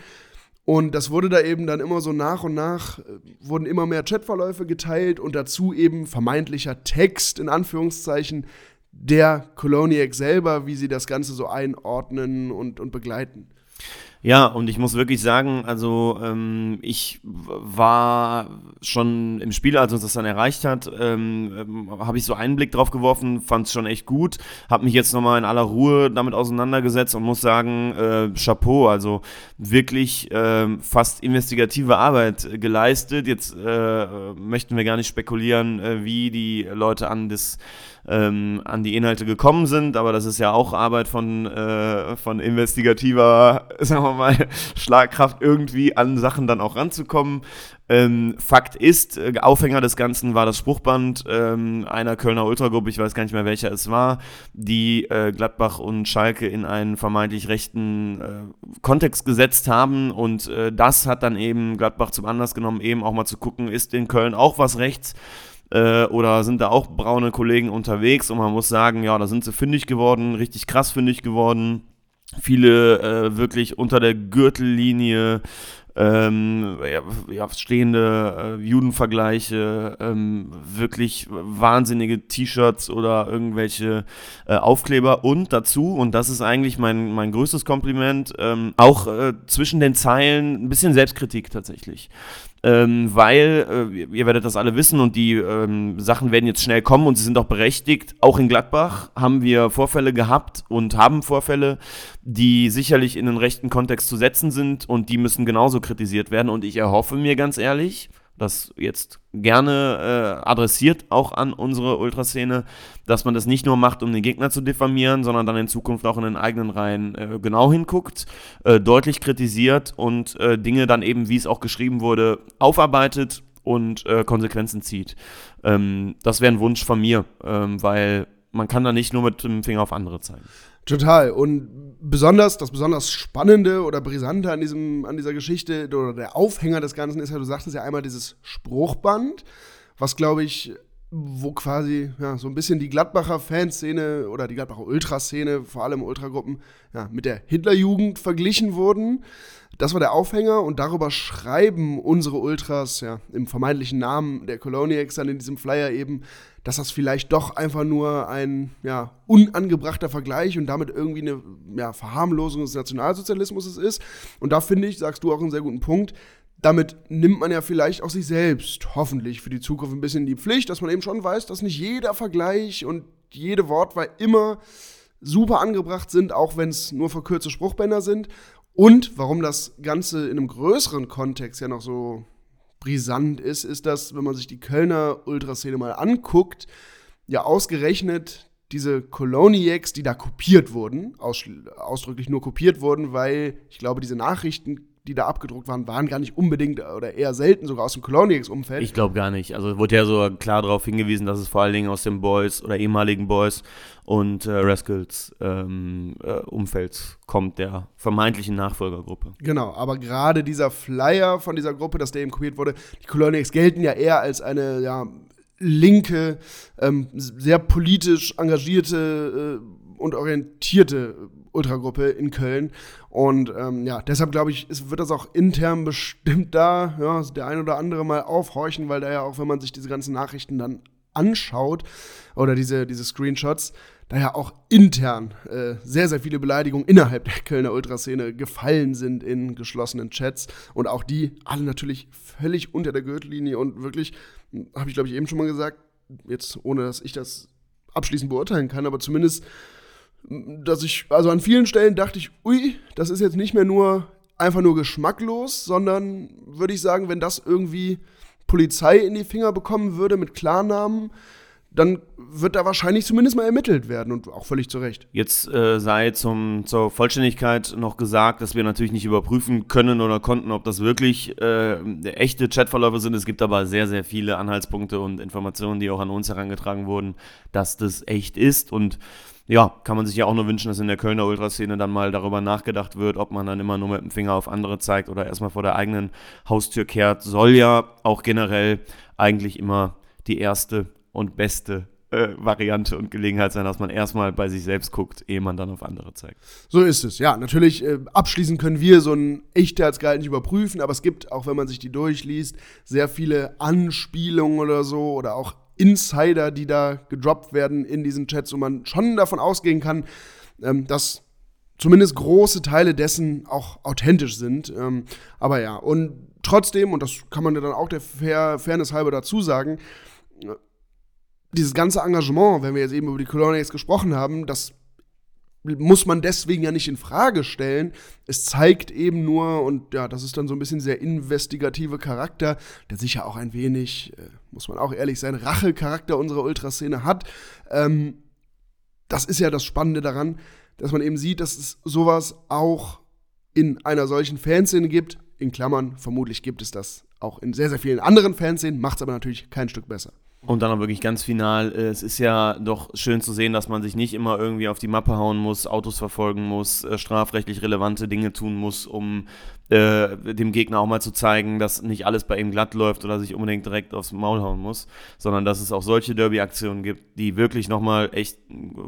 Und das wurde da eben dann immer so nach und nach, äh, wurden immer mehr Chatverläufe geteilt und dazu eben vermeintlicher Text in Anführungszeichen der Coloniac selber, wie sie das Ganze so einordnen und, und begleiten. Ja, und ich muss wirklich sagen, also ähm, ich war schon im Spiel, als uns das dann erreicht hat, ähm, ähm habe ich so einen Blick drauf geworfen, fand es schon echt gut, habe mich jetzt nochmal in aller Ruhe damit auseinandergesetzt und muss sagen, äh, Chapeau, also wirklich äh, fast investigative Arbeit geleistet. Jetzt äh, möchten wir gar nicht spekulieren, äh, wie die Leute an das ähm, an die Inhalte gekommen sind, aber das ist ja auch Arbeit von, äh, von investigativer, sagen wir mal, Schlagkraft irgendwie an Sachen dann auch ranzukommen. Ähm, Fakt ist, äh, Aufhänger des Ganzen war das Spruchband ähm, einer Kölner Ultragruppe, ich weiß gar nicht mehr welcher es war, die äh, Gladbach und Schalke in einen vermeintlich rechten äh, Kontext gesetzt haben. Und äh, das hat dann eben Gladbach zum Anlass genommen, eben auch mal zu gucken, ist in Köln auch was rechts äh, oder sind da auch braune Kollegen unterwegs und man muss sagen, ja, da sind sie fündig geworden, richtig krass fündig geworden. Viele äh, wirklich unter der Gürtellinie ähm, ja, ja, stehende äh, Judenvergleiche, ähm, wirklich wahnsinnige T-Shirts oder irgendwelche äh, Aufkleber und dazu, und das ist eigentlich mein, mein größtes Kompliment, ähm, auch äh, zwischen den Zeilen ein bisschen Selbstkritik tatsächlich ähm, weil, äh, ihr werdet das alle wissen und die ähm, Sachen werden jetzt schnell kommen und sie sind auch berechtigt. Auch in Gladbach haben wir Vorfälle gehabt und haben Vorfälle, die sicherlich in den rechten Kontext zu setzen sind und die müssen genauso kritisiert werden. Und ich erhoffe mir ganz ehrlich, das jetzt gerne äh, adressiert, auch an unsere Ultraszene, dass man das nicht nur macht, um den Gegner zu diffamieren, sondern dann in Zukunft auch in den eigenen Reihen äh, genau hinguckt, äh, deutlich kritisiert und äh, Dinge dann eben, wie es auch geschrieben wurde, aufarbeitet und äh, Konsequenzen zieht. Ähm, das wäre ein Wunsch von mir, ähm, weil man kann da nicht nur mit dem Finger auf andere zeigen. Total. Und besonders, das besonders Spannende oder Brisante an, diesem, an dieser Geschichte oder der Aufhänger des Ganzen ist ja, du sagtest ja einmal dieses Spruchband, was glaube ich, wo quasi ja, so ein bisschen die Gladbacher Fanszene oder die Gladbacher Ultraszene, vor allem Ultragruppen, ja, mit der Hitlerjugend verglichen wurden. Das war der Aufhänger und darüber schreiben unsere Ultras ja im vermeintlichen Namen der Coloniacs dann in diesem Flyer eben, dass das vielleicht doch einfach nur ein ja, unangebrachter Vergleich und damit irgendwie eine ja, Verharmlosung des Nationalsozialismus ist. Und da finde ich, sagst du auch einen sehr guten Punkt, damit nimmt man ja vielleicht auch sich selbst hoffentlich für die Zukunft ein bisschen in die Pflicht, dass man eben schon weiß, dass nicht jeder Vergleich und jede Wortwahl immer super angebracht sind, auch wenn es nur verkürzte Spruchbänder sind. Und warum das Ganze in einem größeren Kontext ja noch so brisant ist, ist, dass, wenn man sich die Kölner Ultraszene mal anguckt, ja ausgerechnet diese Coloniacs, die da kopiert wurden, aus, ausdrücklich nur kopiert wurden, weil ich glaube, diese Nachrichten die da abgedruckt waren, waren gar nicht unbedingt oder eher selten sogar aus dem Colonics-Umfeld. Ich glaube gar nicht. Also wurde ja so klar darauf hingewiesen, dass es vor allen Dingen aus den Boys oder ehemaligen Boys und äh, Rascals ähm, äh, Umfeld kommt, der vermeintlichen Nachfolgergruppe. Genau, aber gerade dieser Flyer von dieser Gruppe, dass der eben kopiert wurde, die Colonics gelten ja eher als eine ja, linke, ähm, sehr politisch engagierte äh, und orientierte Ultragruppe in Köln. Und ähm, ja, deshalb glaube ich, ist, wird das auch intern bestimmt da, ja, der ein oder andere mal aufhorchen, weil da ja auch, wenn man sich diese ganzen Nachrichten dann anschaut oder diese, diese Screenshots, da ja auch intern äh, sehr, sehr viele Beleidigungen innerhalb der Kölner Ultraszene gefallen sind in geschlossenen Chats und auch die alle natürlich völlig unter der Gürtellinie und wirklich, habe ich glaube ich eben schon mal gesagt, jetzt ohne dass ich das abschließend beurteilen kann, aber zumindest dass ich, also an vielen Stellen dachte ich, ui, das ist jetzt nicht mehr nur einfach nur geschmacklos, sondern würde ich sagen, wenn das irgendwie Polizei in die Finger bekommen würde mit Klarnamen, dann wird da wahrscheinlich zumindest mal ermittelt werden und auch völlig zu Recht. Jetzt äh, sei zum, zur Vollständigkeit noch gesagt, dass wir natürlich nicht überprüfen können oder konnten, ob das wirklich äh, echte Chatverläufe sind. Es gibt aber sehr, sehr viele Anhaltspunkte und Informationen, die auch an uns herangetragen wurden, dass das echt ist und ja, kann man sich ja auch nur wünschen, dass in der Kölner Ultraszene dann mal darüber nachgedacht wird, ob man dann immer nur mit dem Finger auf andere zeigt oder erstmal vor der eigenen Haustür kehrt. Soll ja auch generell eigentlich immer die erste und beste äh, Variante und Gelegenheit sein, dass man erstmal bei sich selbst guckt, ehe man dann auf andere zeigt. So ist es, ja. Natürlich, äh, abschließend können wir so ein Echtheitsgehalt nicht überprüfen, aber es gibt, auch wenn man sich die durchliest, sehr viele Anspielungen oder so oder auch Insider, die da gedroppt werden in diesen Chats, wo man schon davon ausgehen kann, ähm, dass zumindest große Teile dessen auch authentisch sind. Ähm, aber ja, und trotzdem, und das kann man ja dann auch der Fair Fairness halber dazu sagen, äh, dieses ganze Engagement, wenn wir jetzt eben über die Colonials gesprochen haben, das muss man deswegen ja nicht in Frage stellen. Es zeigt eben nur, und ja, das ist dann so ein bisschen sehr investigative Charakter, der sicher auch ein wenig, äh, muss man auch ehrlich sein, Rachecharakter unserer Ultraszene hat. Ähm, das ist ja das Spannende daran, dass man eben sieht, dass es sowas auch in einer solchen Fanszene gibt. In Klammern, vermutlich gibt es das auch in sehr, sehr vielen anderen Fanszenen, macht es aber natürlich kein Stück besser. Und dann auch wirklich ganz final, äh, es ist ja doch schön zu sehen, dass man sich nicht immer irgendwie auf die Mappe hauen muss, Autos verfolgen muss, äh, strafrechtlich relevante Dinge tun muss, um äh, dem Gegner auch mal zu zeigen, dass nicht alles bei ihm glatt läuft oder sich unbedingt direkt aufs Maul hauen muss, sondern dass es auch solche Derby-Aktionen gibt, die wirklich nochmal echt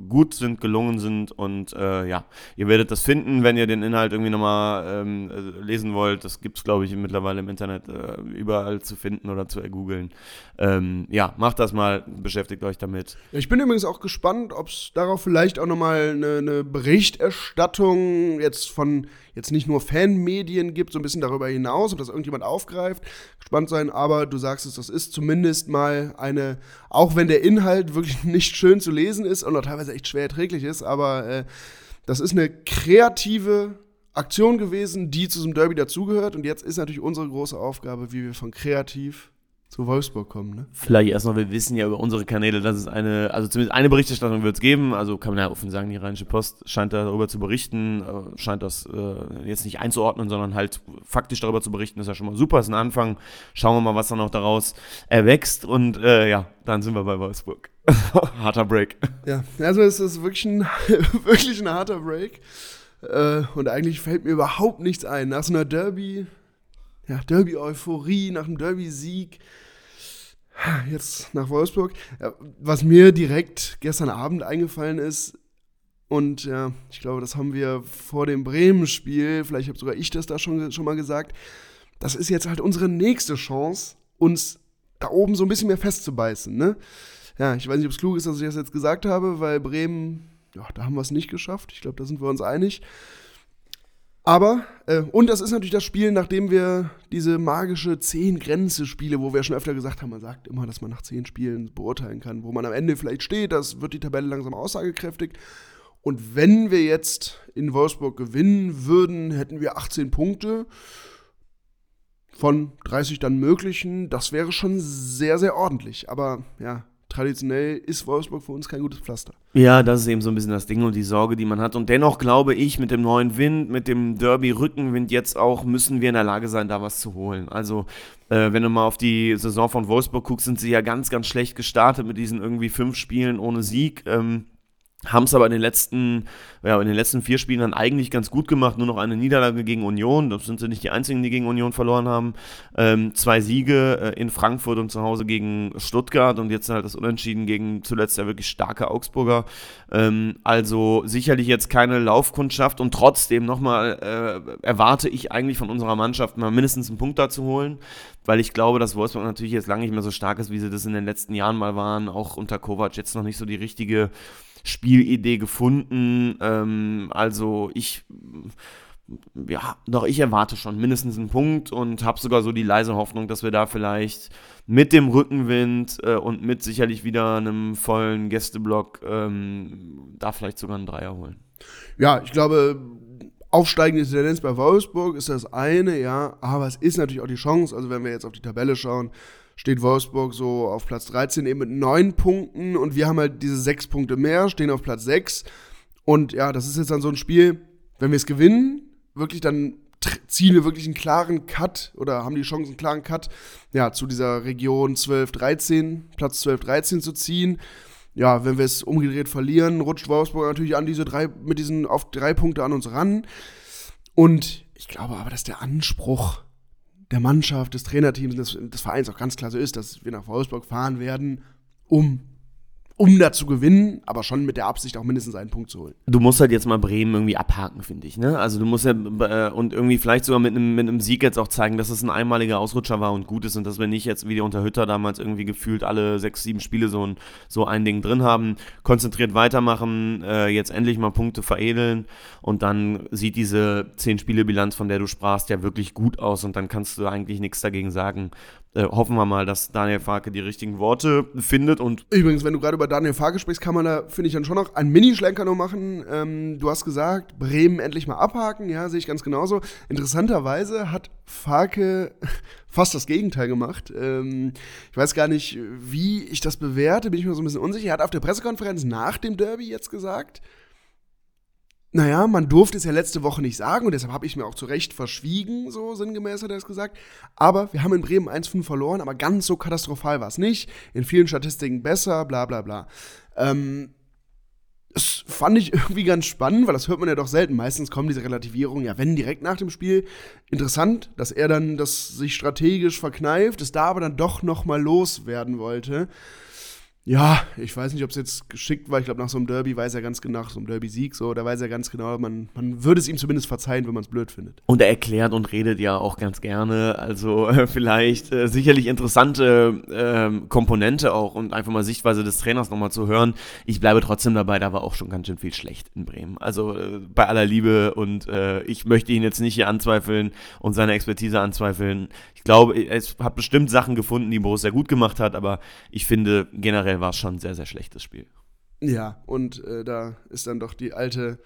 gut sind, gelungen sind und äh, ja, ihr werdet das finden, wenn ihr den Inhalt irgendwie nochmal ähm, äh, lesen wollt. Das gibt es, glaube ich, mittlerweile im Internet äh, überall zu finden oder zu ergoogeln. Ähm, ja, macht das mal, beschäftigt euch damit. Ich bin übrigens auch gespannt, ob es darauf vielleicht auch nochmal eine, eine Berichterstattung jetzt von jetzt nicht nur Fanmedien gibt, so ein bisschen darüber hinaus, ob das irgendjemand aufgreift. Gespannt sein, aber du sagst es, das ist zumindest mal eine, auch wenn der Inhalt wirklich nicht schön zu lesen ist und auch teilweise echt schwer erträglich ist, aber äh, das ist eine kreative Aktion gewesen, die zu diesem Derby dazugehört. Und jetzt ist natürlich unsere große Aufgabe, wie wir von kreativ zu Wolfsburg kommen. Ne? Vielleicht erst noch, wir wissen ja über unsere Kanäle, dass es eine, also zumindest eine Berichterstattung wird es geben, also kann man ja offen sagen, die Rheinische Post scheint darüber zu berichten, äh, scheint das äh, jetzt nicht einzuordnen, sondern halt faktisch darüber zu berichten, ist ja schon mal super, ist ein Anfang. Schauen wir mal, was dann noch daraus erwächst und äh, ja, dann sind wir bei Wolfsburg. harter Break. Ja, also es ist wirklich ein, wirklich ein harter Break. Äh, und eigentlich fällt mir überhaupt nichts ein. Nach so einer Derby, ja, Derby-Euphorie, nach einem Derby-Sieg, jetzt nach Wolfsburg. Was mir direkt gestern Abend eingefallen ist, und ja, ich glaube, das haben wir vor dem Bremen-Spiel, vielleicht habe sogar ich das da schon, schon mal gesagt, das ist jetzt halt unsere nächste Chance, uns da oben so ein bisschen mehr festzubeißen. Ne? Ja, ich weiß nicht, ob es klug ist, dass ich das jetzt gesagt habe, weil Bremen, ja, da haben wir es nicht geschafft. Ich glaube, da sind wir uns einig. Aber, äh, und das ist natürlich das Spiel, nachdem wir diese magische Zehn-Grenze-Spiele, wo wir schon öfter gesagt haben, man sagt immer, dass man nach zehn Spielen beurteilen kann, wo man am Ende vielleicht steht, das wird die Tabelle langsam aussagekräftig. Und wenn wir jetzt in Wolfsburg gewinnen würden, hätten wir 18 Punkte von 30 dann möglichen. Das wäre schon sehr, sehr ordentlich. Aber ja, traditionell ist Wolfsburg für uns kein gutes Pflaster. Ja, das ist eben so ein bisschen das Ding und die Sorge, die man hat. Und dennoch glaube ich, mit dem neuen Wind, mit dem Derby-Rückenwind jetzt auch, müssen wir in der Lage sein, da was zu holen. Also, äh, wenn du mal auf die Saison von Wolfsburg guckst, sind sie ja ganz, ganz schlecht gestartet mit diesen irgendwie fünf Spielen ohne Sieg. Ähm, haben es aber in den letzten, ja, in den letzten vier Spielen dann eigentlich ganz gut gemacht. Nur noch eine Niederlage gegen Union. Das sind sie nicht die einzigen, die gegen Union verloren haben. Ähm, zwei Siege äh, in Frankfurt und zu Hause gegen Stuttgart und jetzt halt das Unentschieden gegen zuletzt ja wirklich starke Augsburger. Ähm, also sicherlich jetzt keine Laufkundschaft und trotzdem nochmal äh, erwarte ich eigentlich von unserer Mannschaft mal mindestens einen Punkt da zu holen, weil ich glaube, dass Wolfsburg natürlich jetzt lange nicht mehr so stark ist, wie sie das in den letzten Jahren mal waren. Auch unter Kovac jetzt noch nicht so die richtige Spielidee gefunden. Ähm, also ich, ja, doch ich erwarte schon mindestens einen Punkt und habe sogar so die leise Hoffnung, dass wir da vielleicht mit dem Rückenwind äh, und mit sicherlich wieder einem vollen Gästeblock ähm, da vielleicht sogar einen Dreier holen. Ja, ich glaube, aufsteigende Tendenz bei Wolfsburg ist das eine, ja, aber es ist natürlich auch die Chance, also wenn wir jetzt auf die Tabelle schauen, steht Wolfsburg so auf Platz 13 eben mit neun Punkten und wir haben halt diese sechs Punkte mehr, stehen auf Platz 6. Und ja, das ist jetzt dann so ein Spiel, wenn wir es gewinnen, wirklich dann ziehen wir wirklich einen klaren Cut oder haben die Chance, einen klaren Cut ja, zu dieser Region 12, 13, Platz 12, 13 zu ziehen. Ja, wenn wir es umgedreht verlieren, rutscht Wolfsburg natürlich an diese drei, mit diesen auf drei Punkte an uns ran. Und ich glaube aber, dass der Anspruch der Mannschaft, des Trainerteams, des, des Vereins auch ganz klar so ist, dass wir nach Wolfsburg fahren werden, um um da zu gewinnen, aber schon mit der Absicht auch mindestens einen Punkt zu holen. Du musst halt jetzt mal Bremen irgendwie abhaken, finde ich. Ne? Also du musst ja äh, und irgendwie vielleicht sogar mit einem, mit einem Sieg jetzt auch zeigen, dass es ein einmaliger Ausrutscher war und gut ist und dass wir nicht jetzt wie die unter Hütter damals irgendwie gefühlt alle sechs, sieben Spiele so ein, so ein Ding drin haben. Konzentriert weitermachen, äh, jetzt endlich mal Punkte veredeln und dann sieht diese zehn Spiele Bilanz, von der du sprachst, ja wirklich gut aus und dann kannst du eigentlich nichts dagegen sagen, äh, hoffen wir mal, dass Daniel Farke die richtigen Worte findet. Und Übrigens, wenn du gerade über Daniel Farke sprichst, kann man da, finde ich, dann schon noch einen Minischlenker noch machen. Ähm, du hast gesagt, Bremen endlich mal abhaken. Ja, sehe ich ganz genauso. Interessanterweise hat Farke fast das Gegenteil gemacht. Ähm, ich weiß gar nicht, wie ich das bewerte, bin ich mir so ein bisschen unsicher. Er hat auf der Pressekonferenz nach dem Derby jetzt gesagt, naja, man durfte es ja letzte Woche nicht sagen und deshalb habe ich mir auch zu Recht verschwiegen, so sinngemäß hat er es gesagt. Aber wir haben in Bremen 1-5 verloren, aber ganz so katastrophal war es nicht. In vielen Statistiken besser, bla bla bla. Ähm, das fand ich irgendwie ganz spannend, weil das hört man ja doch selten. Meistens kommen diese Relativierungen ja, wenn direkt nach dem Spiel. Interessant, dass er dann das sich strategisch verkneift, es da aber dann doch noch mal loswerden wollte. Ja, ich weiß nicht, ob es jetzt geschickt war. Ich glaube, nach so einem Derby weiß er ganz genau, nach so einem Derby-Sieg, so, da weiß er ganz genau, man, man würde es ihm zumindest verzeihen, wenn man es blöd findet. Und er erklärt und redet ja auch ganz gerne. Also äh, vielleicht äh, sicherlich interessante äh, Komponente auch und einfach mal Sichtweise des Trainers nochmal zu hören. Ich bleibe trotzdem dabei, da war auch schon ganz schön viel schlecht in Bremen. Also äh, bei aller Liebe und äh, ich möchte ihn jetzt nicht hier anzweifeln und seine Expertise anzweifeln. Ich glaube, es hat bestimmt Sachen gefunden, die Borussia gut gemacht hat, aber ich finde generell war es schon ein sehr, sehr schlechtes Spiel. Ja, und äh, da ist dann doch die alte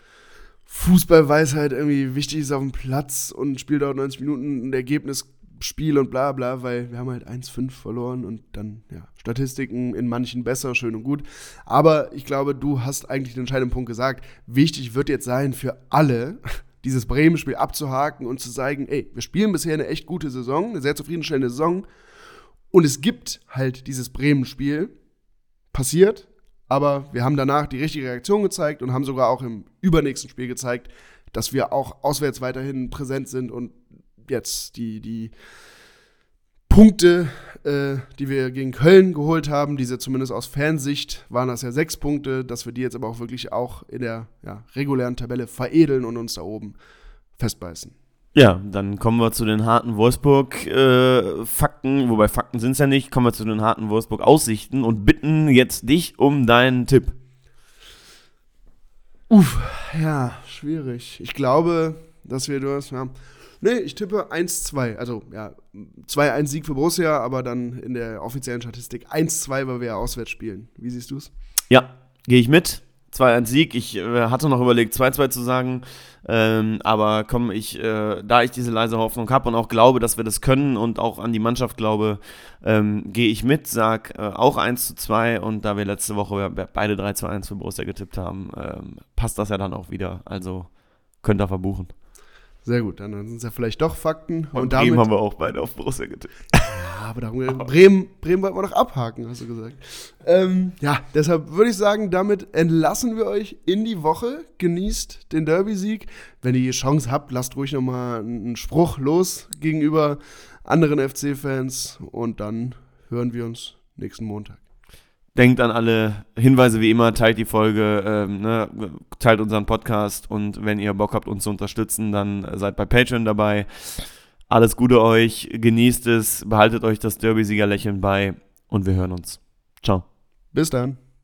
Fußballweisheit irgendwie wichtig ist auf dem Platz und Spiel dauert 90 Minuten, ein Ergebnis Spiel und bla bla, weil wir haben halt 1-5 verloren und dann, ja, Statistiken in manchen besser, schön und gut. Aber ich glaube, du hast eigentlich den entscheidenden Punkt gesagt. Wichtig wird jetzt sein für alle, dieses Bremen-Spiel abzuhaken und zu zeigen, ey, wir spielen bisher eine echt gute Saison, eine sehr zufriedenstellende Saison. Und es gibt halt dieses Bremen-Spiel. Passiert, aber wir haben danach die richtige Reaktion gezeigt und haben sogar auch im übernächsten Spiel gezeigt, dass wir auch auswärts weiterhin präsent sind und jetzt die, die Punkte, äh, die wir gegen Köln geholt haben, diese zumindest aus Fansicht waren das ja sechs Punkte, dass wir die jetzt aber auch wirklich auch in der ja, regulären Tabelle veredeln und uns da oben festbeißen. Ja, dann kommen wir zu den harten Wolfsburg-Fakten, äh, wobei Fakten sind es ja nicht, kommen wir zu den harten Wolfsburg-Aussichten und bitten jetzt dich um deinen Tipp. Uff, ja, schwierig. Ich glaube, dass wir das, ja. Nee, ich tippe 1-2. Also, ja, 2-1 Sieg für Borussia, aber dann in der offiziellen Statistik 1-2, weil wir ja auswärts spielen. Wie siehst du es? Ja, gehe ich mit. 2-1 Sieg. Ich äh, hatte noch überlegt, 2-2 zu sagen. Ähm, aber komm, ich, äh, da ich diese leise Hoffnung habe und auch glaube, dass wir das können und auch an die Mannschaft glaube, ähm, gehe ich mit, sag äh, auch 1 zu 2 und da wir letzte Woche beide 3 zu 1 für Borussia getippt haben, ähm, passt das ja dann auch wieder. Also könnt ihr verbuchen. Sehr gut, dann sind es ja vielleicht doch Fakten. Und, und damit Bremen haben wir auch beide auf Borussia getippt. Ja, aber darum, Bremen, Bremen wollten wir noch abhaken, hast du gesagt. Ähm, ja, deshalb würde ich sagen, damit entlassen wir euch in die Woche. Genießt den Derby-Sieg. Wenn ihr die Chance habt, lasst ruhig nochmal einen Spruch los gegenüber anderen FC-Fans und dann hören wir uns nächsten Montag. Denkt an alle Hinweise wie immer, teilt die Folge, ähm, ne, teilt unseren Podcast und wenn ihr Bock habt, uns zu unterstützen, dann seid bei Patreon dabei. Alles Gute euch, genießt es, behaltet euch das Derby-Sieger-Lächeln bei und wir hören uns. Ciao. Bis dann.